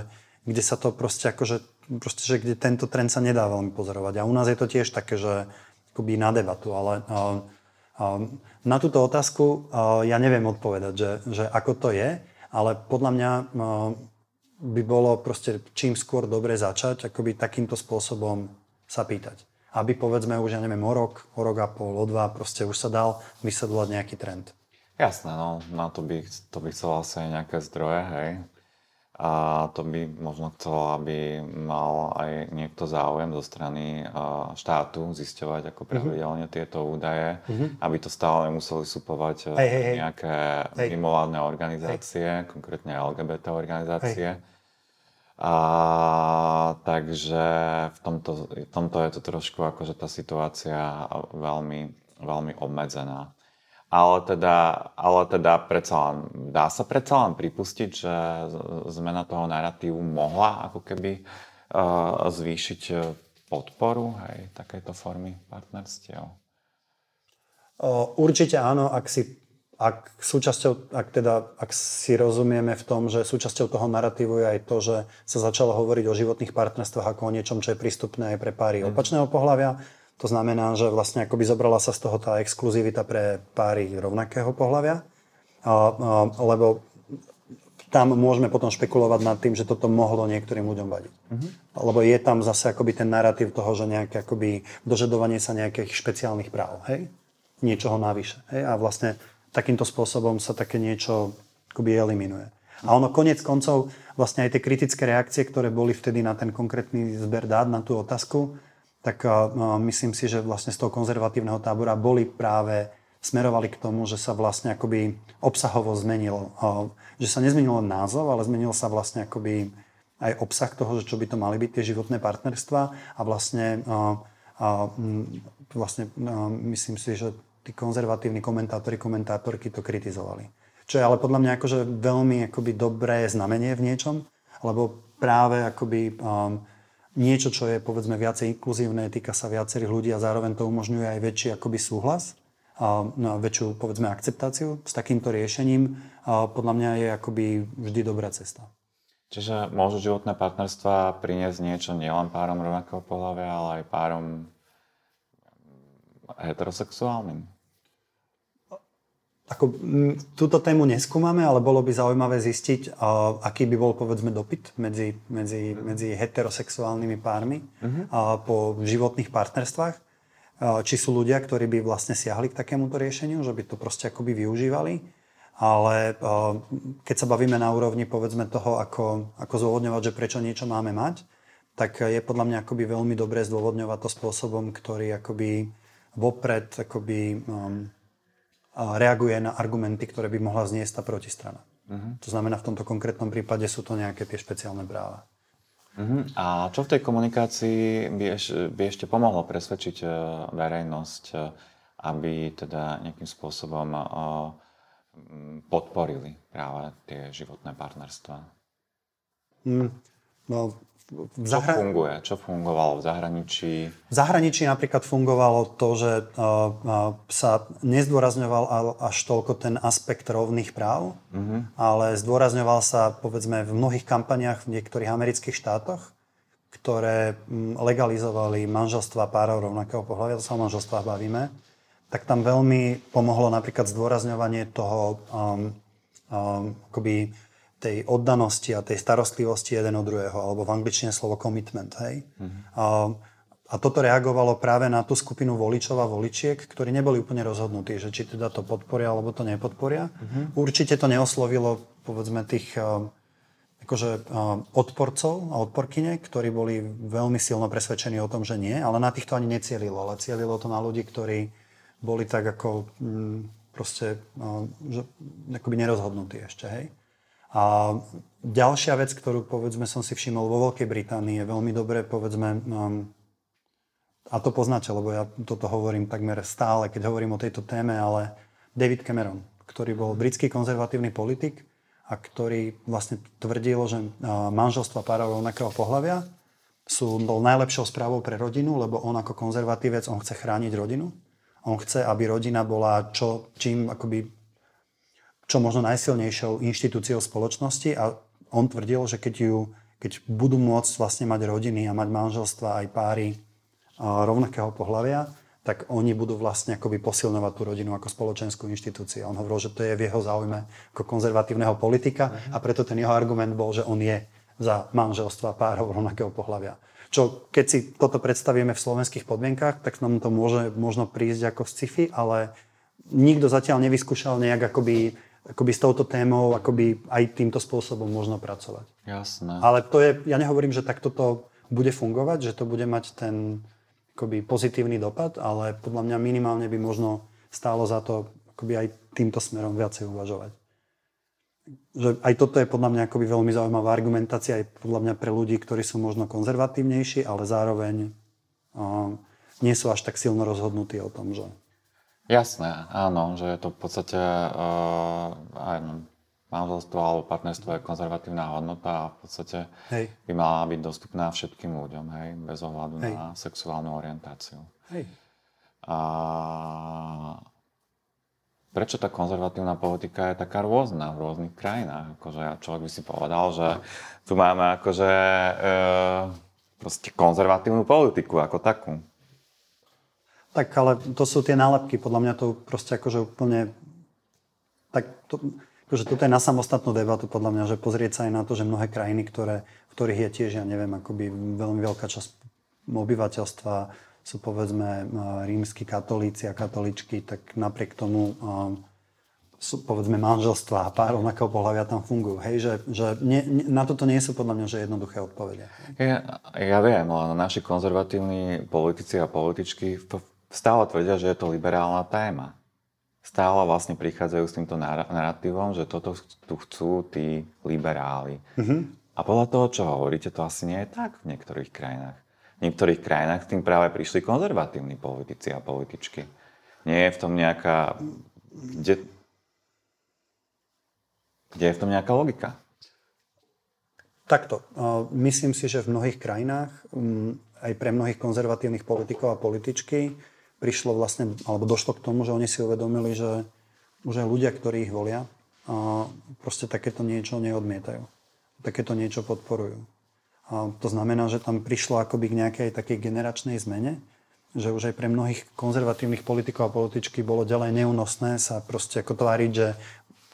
S2: kde sa to proste akože, proste, že kde tento trend sa nedá veľmi pozorovať. A u nás je to tiež také, že akoby na debatu, ale uh, uh, na túto otázku uh, ja neviem odpovedať, že, že ako to je, ale podľa mňa uh, by bolo proste čím skôr dobre začať, akoby takýmto spôsobom sa pýtať aby povedzme už, ja neviem, o rok, o rok a pol, o dva, proste už sa dal vysledovať nejaký trend.
S1: Jasné, no na to by, to by chcelo asi aj nejaké zdroje, hej. A to by možno chcelo, aby mal aj niekto záujem zo strany štátu zisťovať ako mhm. pravidelne uh-huh. tieto údaje, uh-huh. aby to stále nemuseli supovať hey, hey, hey. nejaké hey. mimovládne organizácie, hey. konkrétne LGBT organizácie. Hey. A, takže v tomto, v tomto je to trošku akože tá situácia veľmi, veľmi obmedzená. Ale teda, ale teda predsa len, dá sa predsa len pripustiť, že zmena toho narratívu mohla ako keby uh, zvýšiť podporu hej, takejto formy partnerstiev?
S2: Určite áno, ak si ak, súčasťou, ak, teda, ak si rozumieme v tom, že súčasťou toho narratívu je aj to, že sa začalo hovoriť o životných partnerstvách ako o niečom, čo je prístupné aj pre páry mm. opačného pohľavia, to znamená, že vlastne akoby zobrala sa z toho tá exkluzivita pre páry rovnakého pohľavia, a, a, lebo tam môžeme potom špekulovať nad tým, že toto mohlo niektorým ľuďom vadiť. Mm-hmm. Lebo je tam zase akoby ten narratív toho, že nejaké akoby dožadovanie sa nejakých špeciálnych práv, hej? Niečoho navyše, hej? A vlastne takýmto spôsobom sa také niečo akoby eliminuje. A ono konec koncov, vlastne aj tie kritické reakcie, ktoré boli vtedy na ten konkrétny zber dát, na tú otázku, tak myslím si, že vlastne z toho konzervatívneho tábora boli práve smerovali k tomu, že sa vlastne akoby obsahovo zmenilo. Že sa nezmenilo názov, ale zmenil sa vlastne akoby aj obsah toho, že čo by to mali byť tie životné partnerstva a vlastne, a, vlastne myslím si, že tí konzervatívni komentátori, komentátorky to kritizovali. Čo je ale podľa mňa akože veľmi akoby dobré znamenie v niečom, lebo práve akoby um, niečo, čo je povedzme viacej inkluzívne, týka sa viacerých ľudí a zároveň to umožňuje aj väčší akoby súhlas a no, väčšiu povedzme akceptáciu s takýmto riešením, a podľa mňa je akoby vždy dobrá cesta.
S1: Čiže môžu životné partnerstva priniesť niečo nielen párom rovnakého pohľavia, ale aj párom heterosexuálnym?
S2: Ako, túto tému neskúmame, ale bolo by zaujímavé zistiť, uh, aký by bol povedzme dopyt medzi, medzi, medzi heterosexuálnymi pármi uh-huh. uh, po životných partnerstvách. Uh, či sú ľudia, ktorí by vlastne siahli k takémuto riešeniu, že by to proste akoby využívali. Ale uh, keď sa bavíme na úrovni povedzme toho, ako, ako zôvodňovať, že prečo niečo máme mať, tak je podľa mňa akoby veľmi dobré zdôvodňovať to spôsobom, ktorý akoby vopred akoby um, reaguje na argumenty, ktoré by mohla zniesť tá protistrana. Uh-huh. To znamená, v tomto konkrétnom prípade sú to nejaké tie špeciálne práva.
S1: Uh-huh. A čo v tej komunikácii by, eš, by ešte pomohlo presvedčiť uh, verejnosť, uh, aby teda nejakým spôsobom uh, podporili práve tie životné partnerstva?
S2: Mm, no,
S1: v zahra... Čo funguje? Čo fungovalo v zahraničí?
S2: V zahraničí napríklad fungovalo to, že uh, uh, sa nezdôrazňoval až toľko ten aspekt rovných práv, mm-hmm. ale zdôrazňoval sa povedzme v mnohých kampaniách v niektorých amerických štátoch, ktoré um, legalizovali manželstva párov rovnakého pohľavia, to sa o manželstvách bavíme, tak tam veľmi pomohlo napríklad zdôrazňovanie toho um, um, akoby tej oddanosti a tej starostlivosti jeden od druhého, alebo v angličtine slovo commitment. Hej? Mm-hmm. A, a toto reagovalo práve na tú skupinu voličov a voličiek, ktorí neboli úplne rozhodnutí, že či teda to podporia alebo to nepodporia. Mm-hmm. Určite to neoslovilo povedzme tých akože, odporcov a odporkyne, ktorí boli veľmi silno presvedčení o tom, že nie, ale na týchto ani necielilo, ale cielilo to na ľudí, ktorí boli tak ako mm, proste že, akoby nerozhodnutí ešte, hej. A ďalšia vec, ktorú povedzme som si všimol vo Veľkej Británii, je veľmi dobré povedzme, um, a to poznáte, lebo ja toto hovorím takmer stále, keď hovorím o tejto téme, ale David Cameron, ktorý bol britský konzervatívny politik a ktorý vlastne tvrdil, že uh, manželstva párov rovnakého pohľavia sú najlepšou správou pre rodinu, lebo on ako konzervatívec, on chce chrániť rodinu. On chce, aby rodina bola čo, čím akoby čo možno najsilnejšou inštitúciou spoločnosti a on tvrdil, že keď, ju, keď budú môcť vlastne mať rodiny a mať manželstva aj páry rovnakého pohľavia, tak oni budú vlastne akoby posilňovať tú rodinu ako spoločenskú inštitúciu. On hovoril, že to je v jeho záujme ako konzervatívneho politika uh-huh. a preto ten jeho argument bol, že on je za manželstva párov rovnakého pohľavia. Čo keď si toto predstavíme v slovenských podmienkach, tak nám to môže možno prísť ako sci-fi, ale nikto zatiaľ nevyskúšal nejak akoby, akoby s touto témou akoby aj týmto spôsobom možno pracovať.
S1: Jasné.
S2: Ale to je, ja nehovorím, že takto to bude fungovať, že to bude mať ten akoby pozitívny dopad, ale podľa mňa minimálne by možno stálo za to akoby aj týmto smerom viacej uvažovať. Že aj toto je podľa mňa akoby veľmi zaujímavá argumentácia aj podľa mňa pre ľudí, ktorí sú možno konzervatívnejší, ale zároveň uh, nie sú až tak silno rozhodnutí o tom, že...
S1: Jasné, áno, že je to v podstate uh, aj manželstvo alebo partnerstvo je konzervatívna hodnota a v podstate hej. by mala byť dostupná všetkým ľuďom, hej, bez ohľadu hej. na sexuálnu orientáciu. Hej. A prečo tá konzervatívna politika je taká rôzna v rôznych krajinách? Akože človek by si povedal, že tu máme akože e, proste konzervatívnu politiku ako takú.
S2: Tak ale to sú tie nálepky, podľa mňa to proste akože úplne... Tak to, akože toto je na samostatnú debatu podľa mňa, že pozrieť sa aj na to, že mnohé krajiny, ktoré, v ktorých je tiež, ja neviem, akoby veľmi veľká časť obyvateľstva sú povedzme rímsky katolíci a katoličky, tak napriek tomu sú povedzme manželstva a pár rovnakého pohľavia tam fungujú. Hej, že, že nie, na toto nie sú podľa mňa že jednoduché odpovede.
S1: Ja, ja viem, ale naši konzervatívni politici a političky to stále tvrdia, že je to liberálna téma. Stále vlastne prichádzajú s týmto narratívom, že toto tu chcú tí liberáli. Mm-hmm. A podľa toho, čo hovoríte, to asi nie je tak v niektorých krajinách. V niektorých krajinách s tým práve prišli konzervatívni politici a političky. Nie je v tom nejaká... Kde, kde je v tom nejaká logika?
S2: Takto. Myslím si, že v mnohých krajinách, aj pre mnohých konzervatívnych politikov a političky, prišlo vlastne, alebo došlo k tomu, že oni si uvedomili, že už aj ľudia, ktorí ich volia, a proste takéto niečo neodmietajú. Takéto niečo podporujú. A to znamená, že tam prišlo akoby k nejakej takej generačnej zmene, že už aj pre mnohých konzervatívnych politikov a političky bolo ďalej neúnosné sa proste ako tváriť, že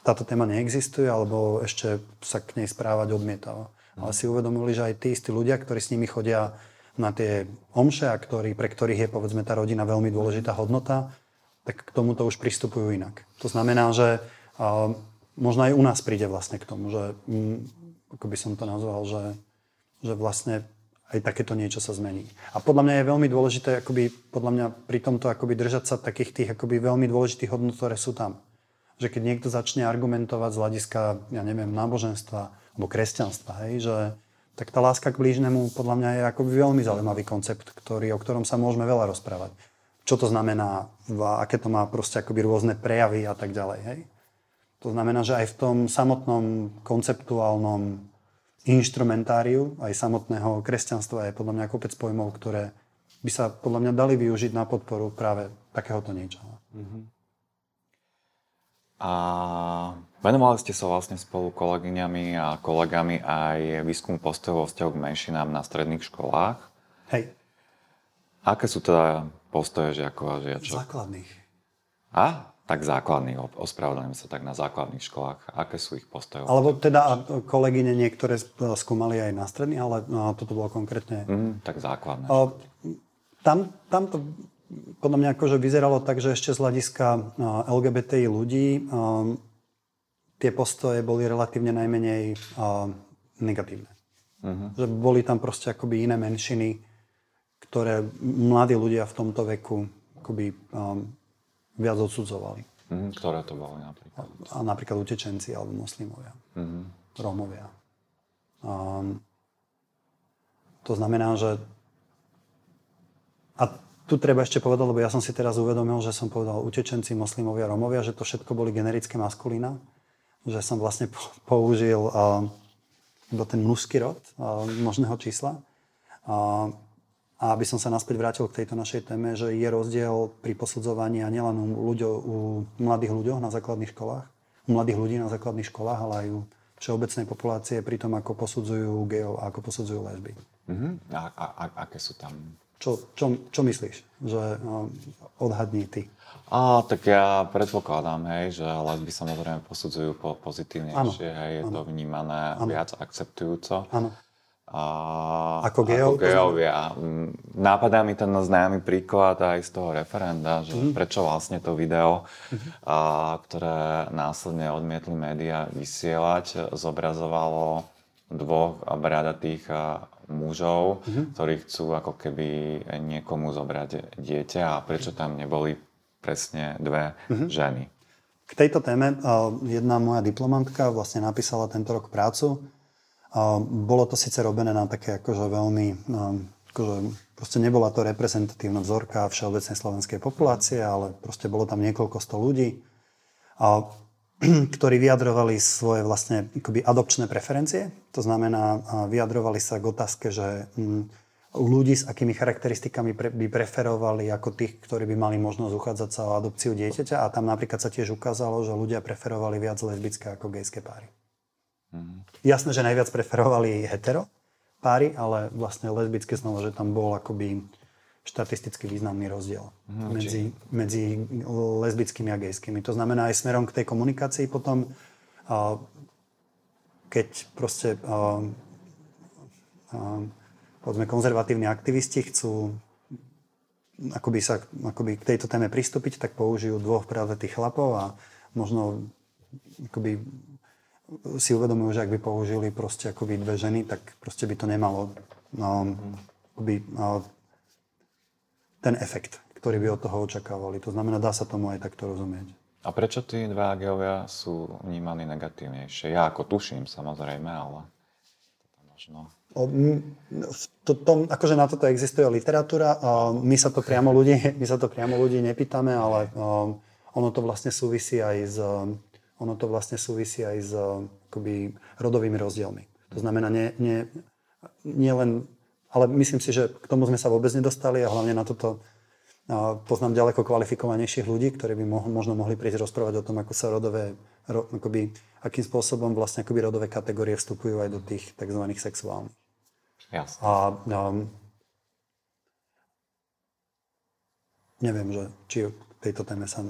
S2: táto téma neexistuje, alebo ešte sa k nej správať odmietavo. Ale si uvedomili, že aj tí istí ľudia, ktorí s nimi chodia na tie omše, a ktorý, pre ktorých je povedzme tá rodina veľmi dôležitá hodnota, tak k tomuto už pristupujú inak. To znamená, že a, možno aj u nás príde vlastne k tomu, že m, mm, ako by som to nazval, že, že vlastne aj takéto niečo sa zmení. A podľa mňa je veľmi dôležité akoby, podľa mňa pri tomto akoby držať sa takých tých akoby veľmi dôležitých hodnot, ktoré sú tam. Že keď niekto začne argumentovať z hľadiska, ja neviem, náboženstva alebo kresťanstva, hej, že tak tá láska k blížnemu podľa mňa je ako veľmi zaujímavý koncept, ktorý, o ktorom sa môžeme veľa rozprávať. Čo to znamená, aké to má proste akoby rôzne prejavy a tak ďalej. Hej? To znamená, že aj v tom samotnom konceptuálnom inštrumentáriu, aj samotného kresťanstva je podľa mňa kopec pojmov, ktoré by sa podľa mňa dali využiť na podporu práve takéhoto niečoho. Mm-hmm.
S1: A venovali ste sa vlastne spolu kolegyňami a kolegami aj výskumu postojov vo vzťahu k menšinám na stredných školách.
S2: Hej.
S1: Aké sú teda postoje žiakov a žiačok?
S2: Základných.
S1: A? Tak základných, ospravedlňujem sa tak na základných školách. Aké sú ich postoje?
S2: Alebo teda kolegyne niektoré skúmali aj na stredných, ale no, toto bolo konkrétne...
S1: Mm, tak základné.
S2: tam, tam to podľa mňa akože vyzeralo tak, že ešte z hľadiska LGBTI ľudí tie postoje boli relatívne najmenej negatívne. Uh-huh. Že boli tam proste akoby iné menšiny, ktoré mladí ľudia v tomto veku akoby um, viac odsudzovali.
S1: Uh-huh. Ktoré to boli napríklad?
S2: A, a napríklad utečenci alebo moslimovia, uh-huh. Rómovia. Um, to znamená, že a tu treba ešte povedať, lebo ja som si teraz uvedomil, že som povedal utečenci, moslimovia, romovia, že to všetko boli generické maskulína, že som vlastne použil uh, ten mužský rod možného čísla. A aby som sa naspäť vrátil k tejto našej téme, že je rozdiel pri posudzovaní a nielen u, ľuďo, u mladých ľuďoch na základných školách, u mladých ľudí na základných školách, ale aj u všeobecnej populácie pri tom, ako posudzujú gejov a ako posudzujú lesby.
S1: Uh-huh. A, a, a aké sú tam
S2: čo, čo, čo myslíš, že no, odhadni ty?
S1: A, tak ja predpokladám, hej, že lesby samozrejme posudzujú po, pozitívnejšie, ano. hej, je ano. to vnímané ano. viac akceptujúco.
S2: Áno.
S1: a,
S2: ako, geov,
S1: ako geovia. Mm, nápadá mi ten známy príklad aj z toho referenda, že mm. prečo vlastne to video, mm. a, ktoré následne odmietli médiá vysielať, zobrazovalo dvoch bradatých mužov, mm. ktorí chcú ako keby niekomu zobrať dieťa a prečo tam neboli presne dve mm. ženy.
S2: K tejto téme jedna moja diplomantka vlastne napísala tento rok prácu, bolo to síce robené na také akože veľmi, akože proste nebola to reprezentatívna vzorka všeobecnej slovenskej populácie, ale proste bolo tam niekoľko sto ľudí, ktorí vyjadrovali svoje vlastne akoby adopčné preferencie. To znamená, vyjadrovali sa k otázke, že mm, ľudí s akými charakteristikami by preferovali ako tých, ktorí by mali možnosť uchádzať sa o adopciu dieťaťa a tam napríklad sa tiež ukázalo, že ľudia preferovali viac lesbické ako gejské páry. Mm. Jasné, že najviac preferovali hetero páry, ale vlastne lesbické znova, že tam bol akoby štatisticky významný rozdiel mm, medzi, medzi lesbickými a gejskými. To znamená aj smerom k tej komunikácii potom, keď proste povedzme konzervatívni aktivisti chcú akoby sa akoby k tejto téme pristúpiť, tak použijú dvoch tých chlapov a možno akoby si uvedomujú, že ak by použili proste akoby dve ženy, tak proste by to nemalo no, akoby, no, ten efekt, ktorý by od toho očakávali. To znamená, dá sa tomu aj takto rozumieť.
S1: A prečo tí dva geovia sú vnímaní negatívnejšie? Ja ako tuším, samozrejme, ale možno... O,
S2: to, to, akože na toto existuje literatúra. My sa to priamo ľudí, my sa to priamo ľudí nepýtame, ale ono to vlastne súvisí aj s ono to vlastne súvisí aj s akoby, rodovými rozdielmi. To znamená, nie, nie, nie len, ale myslím si, že k tomu sme sa vôbec nedostali a hlavne na toto poznám ďaleko kvalifikovanejších ľudí, ktorí by mo- možno mohli prísť rozprávať o tom, ako sa rodové, ro, akoby, akým spôsobom vlastne akoby rodové kategórie vstupujú aj do tých tzv. sexuálnych.
S1: Jasne.
S2: A um, neviem, že či tejto téme sa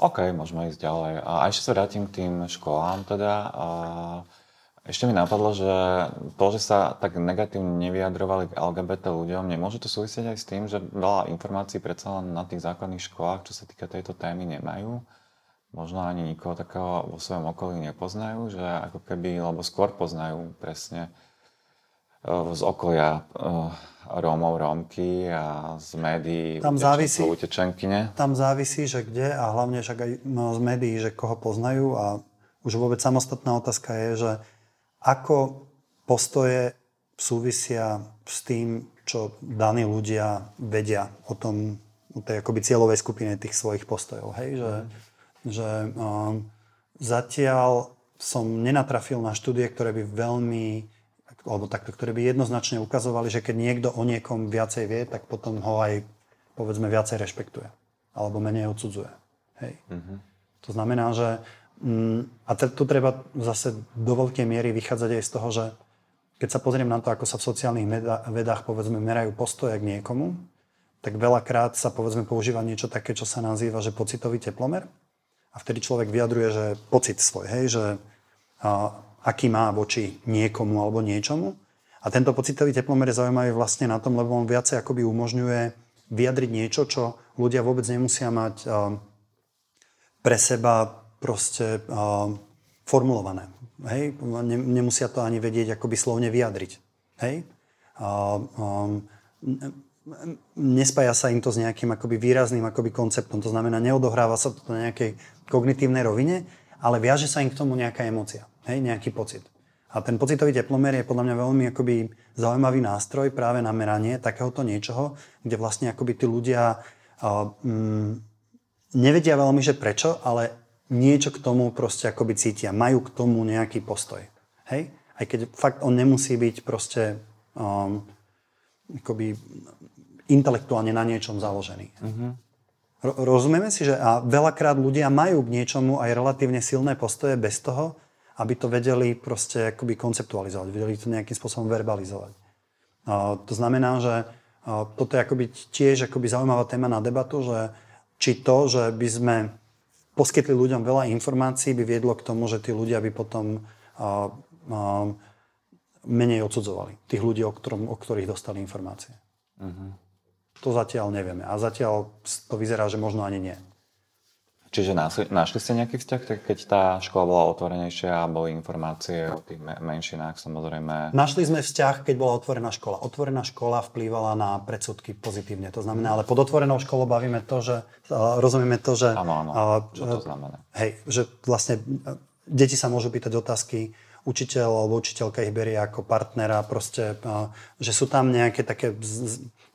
S1: OK, môžeme ísť ďalej. A ešte sa vrátim k tým školám teda. A ešte mi napadlo, že to, že sa tak negatívne nevyjadrovali k LGBT ľuďom, nemôže to súvisieť aj s tým, že veľa informácií predsa len na tých základných školách, čo sa týka tejto témy, nemajú. Možno ani nikoho takého vo svojom okolí nepoznajú, že ako keby, lebo skôr poznajú presne z okolia Rómov, Rómky a z médií
S2: tam závisí,
S1: utečenkyne?
S2: Tam závisí, že kde a hlavne však aj no, z médií, že koho poznajú a už vôbec samostatná otázka je, že ako postoje súvisia s tým, čo daní ľudia vedia o tom, o tej akoby cieľovej skupine tých svojich postojov. Hej? Že, že um, zatiaľ som nenatrafil na štúdie, ktoré by veľmi alebo takto, ktoré by jednoznačne ukazovali, že keď niekto o niekom viacej vie, tak potom ho aj povedzme viacej rešpektuje. Alebo menej odsudzuje. Hej. Mm-hmm. To znamená, že mm, a tu treba zase do veľkej miery vychádzať aj z toho, že keď sa pozriem na to, ako sa v sociálnych vedách povedzme merajú postoje k niekomu, tak veľakrát sa povedzme používa niečo také, čo sa nazýva, že pocitový teplomer. A vtedy človek vyjadruje, že pocit svoj, hej, že a, aký má voči niekomu alebo niečomu. A tento pocitový teplomer je zaujímavý vlastne na tom, lebo on viacej akoby umožňuje vyjadriť niečo, čo ľudia vôbec nemusia mať pre seba proste formulované. Hej? Nemusia to ani vedieť akoby slovne vyjadriť. Hej? nespája sa im to s nejakým akoby výrazným akoby konceptom. To znamená, neodohráva sa to na nejakej kognitívnej rovine, ale viaže sa im k tomu nejaká emocia. Hej, nejaký pocit. A ten pocitový teplomer je podľa mňa veľmi akoby zaujímavý nástroj práve na meranie takéhoto niečoho, kde vlastne akoby tí ľudia uh, mm, nevedia veľmi, že prečo, ale niečo k tomu proste akoby cítia. Majú k tomu nejaký postoj. Hej? Aj keď fakt on nemusí byť proste um, akoby intelektuálne na niečom založený. Mm-hmm. Rozumieme si, že a veľakrát ľudia majú k niečomu aj relatívne silné postoje bez toho, aby to vedeli proste akoby konceptualizovať, vedeli to nejakým spôsobom verbalizovať. To znamená, že toto je akoby tiež akoby zaujímavá téma na debatu, že či to, že by sme poskytli ľuďom veľa informácií, by viedlo k tomu, že tí ľudia by potom menej odsudzovali. Tých ľudí, o, ktorom, o ktorých dostali informácie. Uh-huh. To zatiaľ nevieme. A zatiaľ to vyzerá, že možno ani nie.
S1: Čiže našli, ste nejaký vzťah, keď tá škola bola otvorenejšia a boli informácie o tých menšinách samozrejme?
S2: Našli sme vzťah, keď bola otvorená škola. Otvorená škola vplývala na predsudky pozitívne. To znamená, ale pod otvorenou školou bavíme to, že uh, rozumieme to, že...
S1: Áno, áno. Čo to znamená?
S2: Hej, že vlastne deti sa môžu pýtať otázky, učiteľ alebo učiteľka ich berie ako partnera, proste, že sú tam nejaké také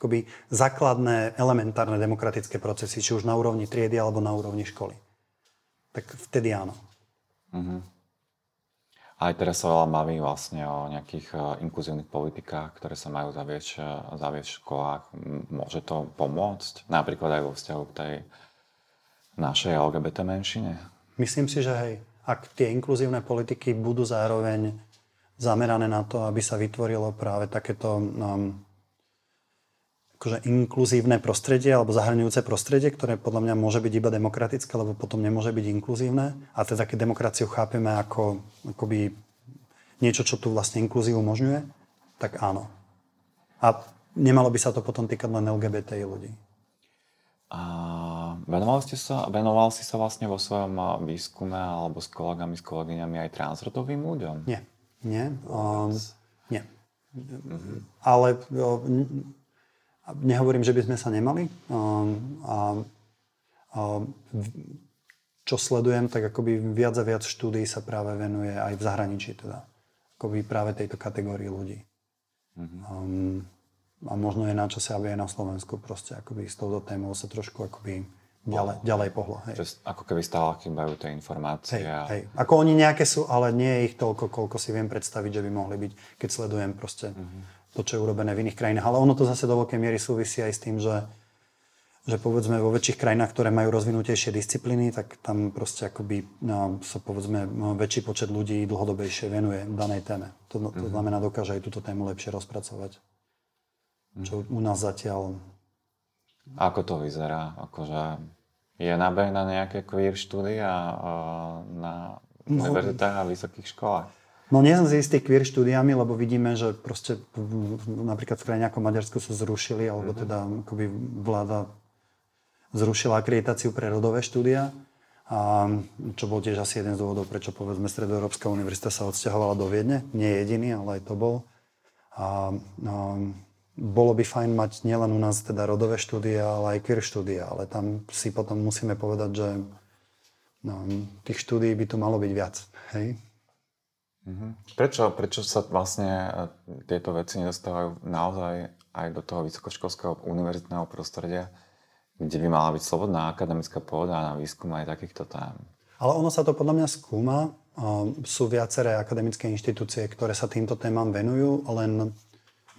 S2: akoby základné, elementárne demokratické procesy, či už na úrovni triedy alebo na úrovni školy. Tak vtedy áno. Uh-huh.
S1: Aj teraz sa veľa baví vlastne o nejakých uh, inkluzívnych politikách, ktoré sa majú zaviesť, uh, zaviesť v školách. Môže to pomôcť? Napríklad aj vo vzťahu k tej našej LGBT menšine?
S2: Myslím si, že hej. Ak tie inkluzívne politiky budú zároveň zamerané na to, aby sa vytvorilo práve takéto um, akože inkluzívne prostredie alebo zahrňujúce prostredie, ktoré podľa mňa môže byť iba demokratické, lebo potom nemôže byť inkluzívne. A teda keď demokraciu chápeme ako akoby niečo, čo tu vlastne inklúziu umožňuje, tak áno. A nemalo by sa to potom týkať len LGBTI ľudí.
S1: A venoval, ste sa, venoval si sa vlastne vo svojom výskume alebo s kolegami, s kolegyňami aj transrodovým ľuďom?
S2: Nie. Nie. Um, nie. Mm-hmm. Ale Nehovorím, že by sme sa nemali. A, a, a čo sledujem, tak akoby viac a viac štúdií sa práve venuje aj v zahraničí teda. Akoby práve tejto kategórii ľudí. Mm-hmm. Um, a možno je na čase, aby aj na Slovensku proste akoby s touto témou sa trošku akoby ďalej, ďalej pohlo. Hej.
S1: Že ako keby stále chýbajú tie informácie.
S2: Hej, a... hej. Ako oni nejaké sú, ale nie je ich toľko, koľko si viem predstaviť, že by mohli byť, keď sledujem proste mm-hmm to, čo je urobené v iných krajinách. Ale ono to zase do veľkej miery súvisí aj s tým, že, že povedzme vo väčších krajinách, ktoré majú rozvinutejšie disciplíny, tak tam proste akoby no, sa povedzme väčší počet ľudí dlhodobejšie venuje danej téme. To, to mm-hmm. znamená, dokáže aj túto tému lepšie rozpracovať. Mm-hmm. Čo u nás zatiaľ...
S1: Ako to vyzerá? Akože je nábeh na nejaké queer štúdia na no, univerzitách a vysokých školách?
S2: No nie som si istý queer štúdiami, lebo vidíme, že proste napríklad v krajine ako Maďarsku sa zrušili, alebo mhm. teda akoby vláda zrušila akreditáciu pre rodové štúdia. A čo bol tiež asi jeden z dôvodov, prečo povedzme Stredoeurópska univerzita sa odsťahovala do Viedne. Nie jediný, ale aj to bol. A, a bolo by fajn mať nielen u nás teda rodové štúdia, ale aj queer štúdia. Ale tam si potom musíme povedať, že no, tých štúdií by tu malo byť viac. Hej?
S1: Mhm. Prečo, prečo sa vlastne e, tieto veci nedostávajú naozaj aj do toho vysokoškolského univerzitného prostredia, kde by mala byť slobodná akademická pôda na výskum aj takýchto tém?
S2: Ale ono sa to podľa mňa skúma. Sú viaceré akademické inštitúcie, ktoré sa týmto témam venujú, len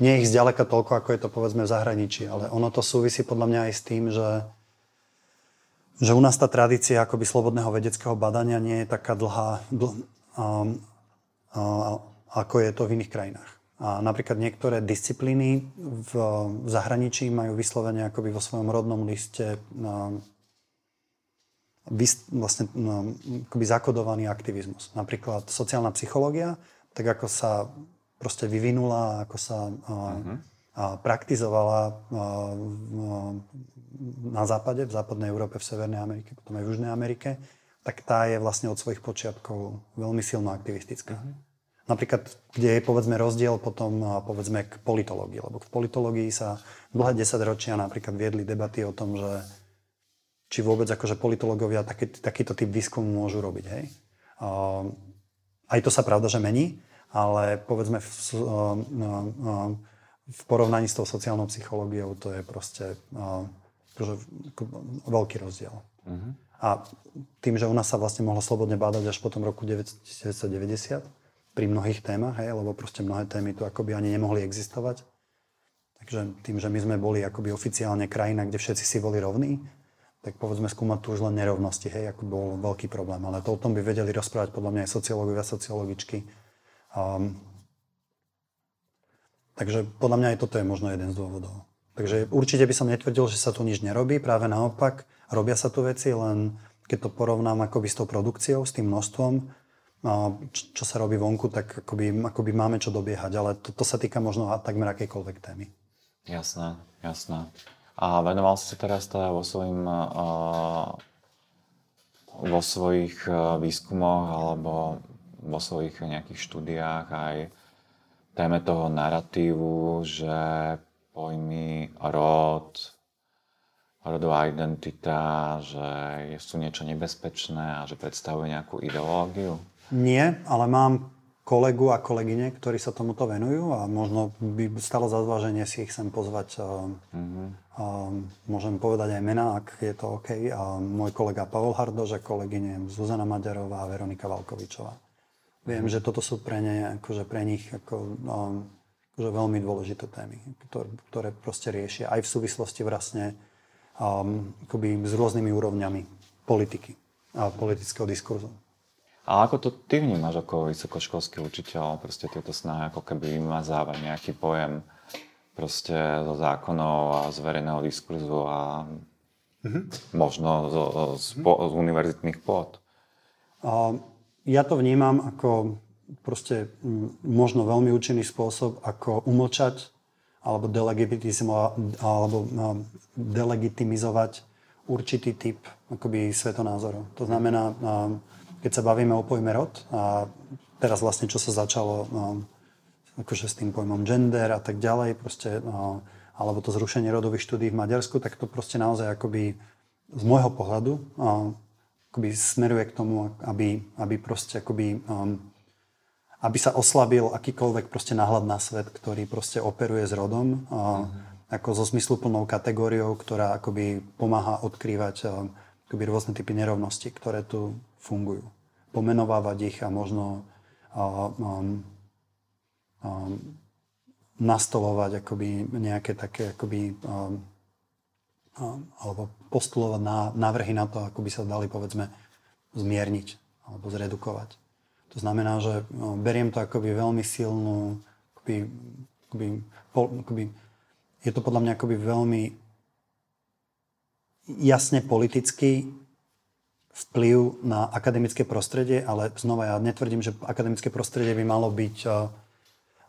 S2: nie ich zďaleka toľko, ako je to povedzme v zahraničí. Ale ono to súvisí podľa mňa aj s tým, že že u nás tá tradícia akoby slobodného vedeckého badania nie je taká dlhá, dl, um, ako je to v iných krajinách. A napríklad niektoré disciplíny v zahraničí majú vyslovene akoby vo svojom rodnom liste vlastne akoby zakodovaný aktivizmus. Napríklad sociálna psychológia, tak ako sa proste vyvinula, ako sa uh-huh. praktizovala na západe, v západnej Európe, v Severnej Amerike, potom aj v Južnej Amerike, tak tá je vlastne od svojich počiatkov veľmi silno aktivistická. Uh-huh. Napríklad, kde je povedzme rozdiel potom povedzme k politológii, lebo v politológii sa dlhé ročia napríklad viedli debaty o tom, že či vôbec akože politológovia taký, takýto typ výskumu môžu robiť. Hej? Aj to sa pravda, že mení, ale povedzme v, v porovnaní s tou sociálnou psychológiou to je proste akože, veľký rozdiel. Uh-huh. A tým, že u nás sa vlastne mohlo slobodne bádať až po tom roku 1990, pri mnohých témach, hej, lebo proste mnohé témy tu akoby ani nemohli existovať. Takže tým, že my sme boli akoby oficiálne krajina, kde všetci si boli rovní, tak povedzme skúmať tu už len nerovnosti, hej, ako bol veľký problém. Ale to o tom by vedeli rozprávať podľa mňa aj sociológovia, sociologičky. Um, takže podľa mňa aj toto je možno jeden z dôvodov. Takže určite by som netvrdil, že sa tu nič nerobí, práve naopak, robia sa tu veci, len keď to porovnám akoby s tou produkciou, s tým množstvom, čo, čo sa robí vonku, tak akoby, akoby máme čo dobiehať, ale to, to sa týka možno takmer akejkoľvek témy.
S1: Jasné, jasné. A venoval si sa teraz teda vo, svojim, vo svojich výskumoch alebo vo svojich nejakých štúdiách aj téme toho narratívu, že pojmy rod, rodová identita, že sú niečo nebezpečné a že predstavujú nejakú ideológiu?
S2: Nie, ale mám kolegu a kolegyne, ktorí sa tomuto venujú a možno by stalo za zváženie si ich sem pozvať. Mm-hmm. Môžem povedať aj mená, ak je to OK. A môj kolega Pavel Hardož a kolegyne Zuzana Maďarová a Veronika Valkovičová. Viem, mm-hmm. že toto sú pre, ne, akože pre nich ako, akože veľmi dôležité témy, ktoré, ktoré proste riešia aj v súvislosti vlastne um, akoby s rôznymi úrovňami politiky a politického diskurzu.
S1: A ako to ty vnímaš ako vysokoškolský učiteľ, proste tieto snahy ako keby vymazávať nejaký pojem proste zo zákonov a z verejného diskurzu a mm-hmm. možno zo, z, po, z univerzitných pôd?
S2: Ja to vnímam ako proste možno veľmi účinný spôsob, ako umlčať alebo alebo delegitimizovať určitý typ akoby svetonázorov. To znamená, keď sa bavíme o pojme rod. A teraz vlastne čo sa začalo no, akože s tým pojmom gender a tak ďalej, proste, no, alebo to zrušenie rodových štúdí v Maďarsku, tak to proste naozaj akoby z môjho pohľadu no, akoby smeruje k tomu, aby, aby proste akoby um, aby sa oslabil akýkoľvek proste náhľad na svet, ktorý proste operuje s rodom, uh, ako so zmysluplnou kategóriou, ktorá akoby pomáha odkrývať uh, akoby rôzne typy nerovností, ktoré tu fungujú. Pomenovávať ich a možno uh, um, um, nastolovať akoby nejaké také akoby, um, um, alebo postulovať na, návrhy na to, ako by sa dali povedzme zmierniť alebo zredukovať. To znamená, že no, beriem to akoby veľmi silnú, akoby, akoby, pol, akoby, je to podľa mňa akoby veľmi jasne politický vplyv na akademické prostredie, ale znova ja netvrdím, že akademické prostredie by malo byť uh,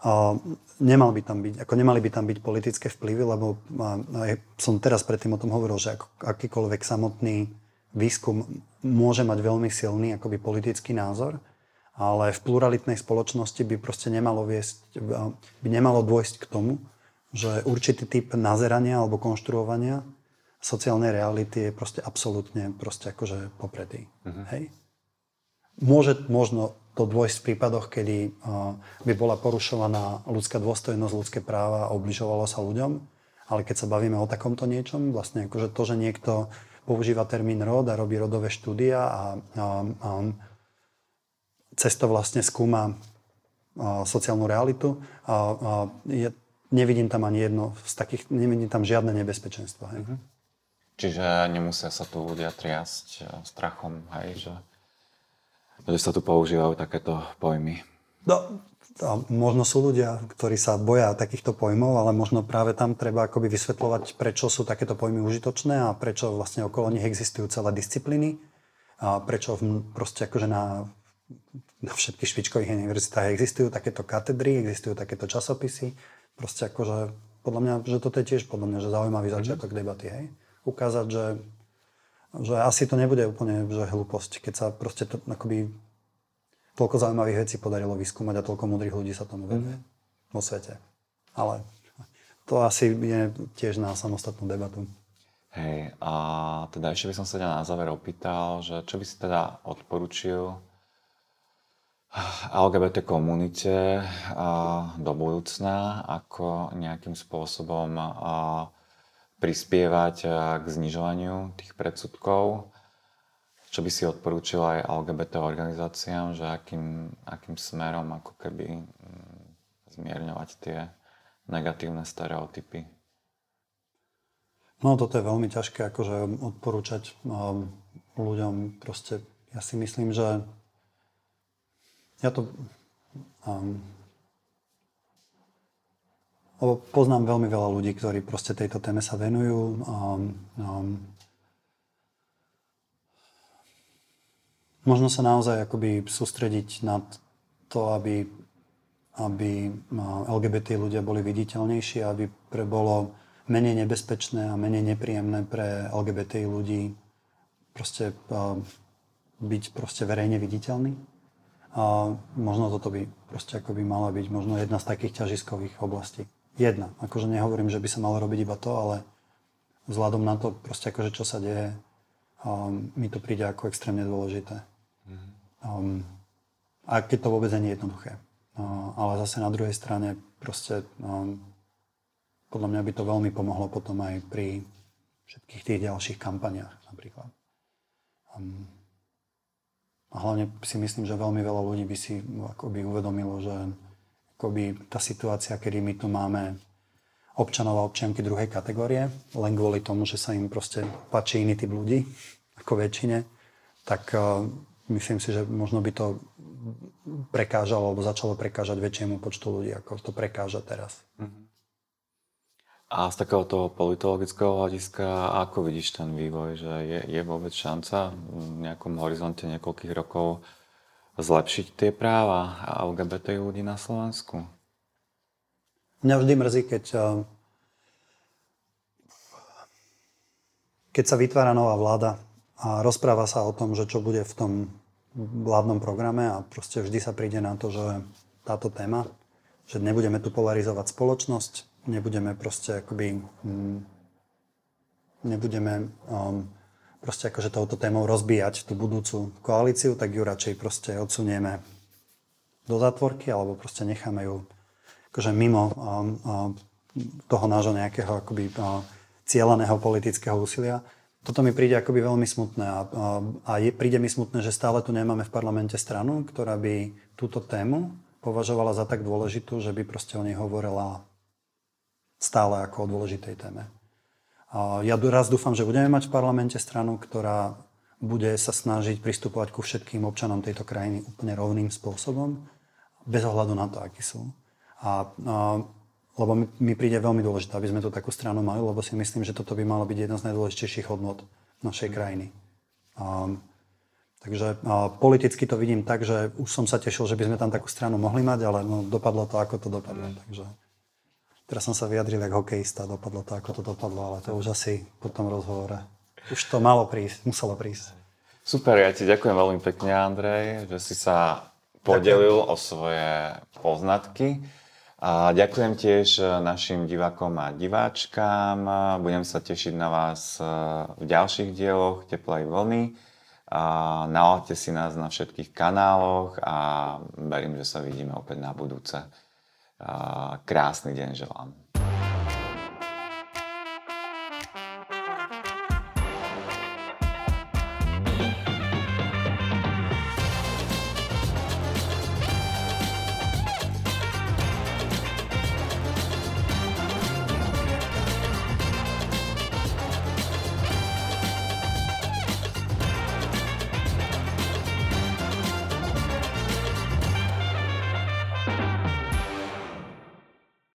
S2: uh, nemal by tam byť, ako nemali by tam byť politické vplyvy, lebo uh, som teraz predtým o tom hovoril, že ako, akýkoľvek samotný výskum môže mať veľmi silný akoby politický názor, ale v pluralitnej spoločnosti by proste nemalo viesť, by nemalo dôjsť k tomu, že určitý typ nazerania alebo konštruovania sociálnej reality je proste absolútne proste akože popretý. Uh-huh. Hej? Môže možno to dôjsť v prípadoch, kedy uh, by bola porušovaná ľudská dôstojnosť, ľudské práva a obližovalo sa ľuďom, ale keď sa bavíme o takomto niečom, vlastne akože to, že niekto používa termín rod a robí rodové štúdia a, a, a cez to vlastne skúma a, sociálnu realitu, a, a je, nevidím tam ani jedno z takých, nevidím tam žiadne nebezpečenstvo. Hej. Uh-huh.
S1: Čiže nemusia sa tu ľudia triasť eh, strachom, hej, že, že sa tu používajú takéto pojmy.
S2: No, a možno sú ľudia, ktorí sa boja takýchto pojmov, ale možno práve tam treba akoby vysvetľovať, prečo sú takéto pojmy užitočné a prečo vlastne okolo nich existujú celé disciplíny a prečo v, proste akože na, na všetkých špičkových univerzitách existujú takéto katedry, existujú takéto časopisy. Proste akože podľa mňa, že toto je tiež podľa mňa, že zaujímavý začiatok mm-hmm. debaty, hej ukázať, že, že asi to nebude úplne že hlúposť, keď sa proste to, akoby toľko zaujímavých vecí podarilo vyskúmať a toľko múdrych ľudí sa tomu venuje mm. vo svete. Ale to asi je tiež na samostatnú debatu.
S1: Hej, a teda ešte by som sa ťa na záver opýtal, že čo by si teda odporučil LGBT komunite do budúcna, ako nejakým spôsobom prispievať eh, k znižovaniu tých predsudkov. Čo by si odporúčil aj LGBT organizáciám, že akým, akým smerom ako keby mm, zmierňovať tie negatívne stereotypy?
S2: No toto je veľmi ťažké akože odporúčať um, ľuďom. Proste ja si myslím, že ja to um, lebo poznám veľmi veľa ľudí, ktorí proste tejto téme sa venujú. Um, um, možno sa naozaj akoby sústrediť na to, aby, aby LGBT ľudia boli viditeľnejší, aby pre bolo menej nebezpečné a menej nepríjemné pre LGBT ľudí proste byť proste verejne viditeľný. A možno toto by proste ako by mala byť možno jedna z takých ťažiskových oblastí. Jedna. Akože nehovorím, že by sa malo robiť iba to, ale vzhľadom na to proste akože čo sa deje, um, mi to príde ako extrémne dôležité. Um, a keď to vôbec nie je jednoduché. Uh, ale zase na druhej strane proste um, podľa mňa by to veľmi pomohlo potom aj pri všetkých tých ďalších kampaniách napríklad. Um, a hlavne si myslím, že veľmi veľa ľudí by si akoby uvedomilo, že akoby tá situácia, kedy my tu máme občanov a občianky druhej kategórie, len kvôli tomu, že sa im proste páči iný typ ľudí, ako väčšine, tak uh, myslím si, že možno by to prekážalo alebo začalo prekážať väčšiemu počtu ľudí, ako to prekáža teraz. Mm-hmm.
S1: A z takého toho politologického hľadiska, ako vidíš ten vývoj, že je, je vôbec šanca v nejakom horizonte niekoľkých rokov zlepšiť tie práva LGBT ľudí na Slovensku?
S2: Mňa vždy mrzí, keď, eh, keď sa vytvára nová vláda a rozpráva sa o tom, že čo bude v tom vládnom programe a proste vždy sa príde na to, že táto téma, že nebudeme tu polarizovať spoločnosť, nebudeme proste akoby, mm, nebudeme um, proste akože touto témou rozbíjať tú budúcu koalíciu, tak ju radšej proste odsunieme do zatvorky alebo proste necháme ju akože mimo um, um, toho nášho nejakého akoby uh, cieľaného politického úsilia. Toto mi príde akoby veľmi smutné a, a je, príde mi smutné, že stále tu nemáme v parlamente stranu, ktorá by túto tému považovala za tak dôležitú, že by proste o nej hovorila stále ako o dôležitej téme. Ja raz dúfam, že budeme mať v parlamente stranu, ktorá bude sa snažiť pristupovať ku všetkým občanom tejto krajiny úplne rovným spôsobom, bez ohľadu na to, akí sú. A, a lebo mi, mi príde veľmi dôležité, aby sme tu takú stranu mali, lebo si myslím, že toto by malo byť jedna z najdôležitejších hodnot našej krajiny. A, takže a, politicky to vidím tak, že už som sa tešil, že by sme tam takú stranu mohli mať, ale no, dopadlo to, ako to dopadlo. Takže Teraz som sa vyjadril ako hokejista, dopadlo to, ako to dopadlo, ale to už asi po tom rozhovore. Už to malo prísť, muselo prísť.
S1: Super, ja ti ďakujem veľmi pekne, Andrej, že si sa podelil ďakujem. o svoje poznatky. A ďakujem tiež našim divákom a diváčkám. Budem sa tešiť na vás v ďalších dieloch Teplej vlny. Naladte si nás na všetkých kanáloch a verím, že sa vidíme opäť na budúce. Krásny deň želám.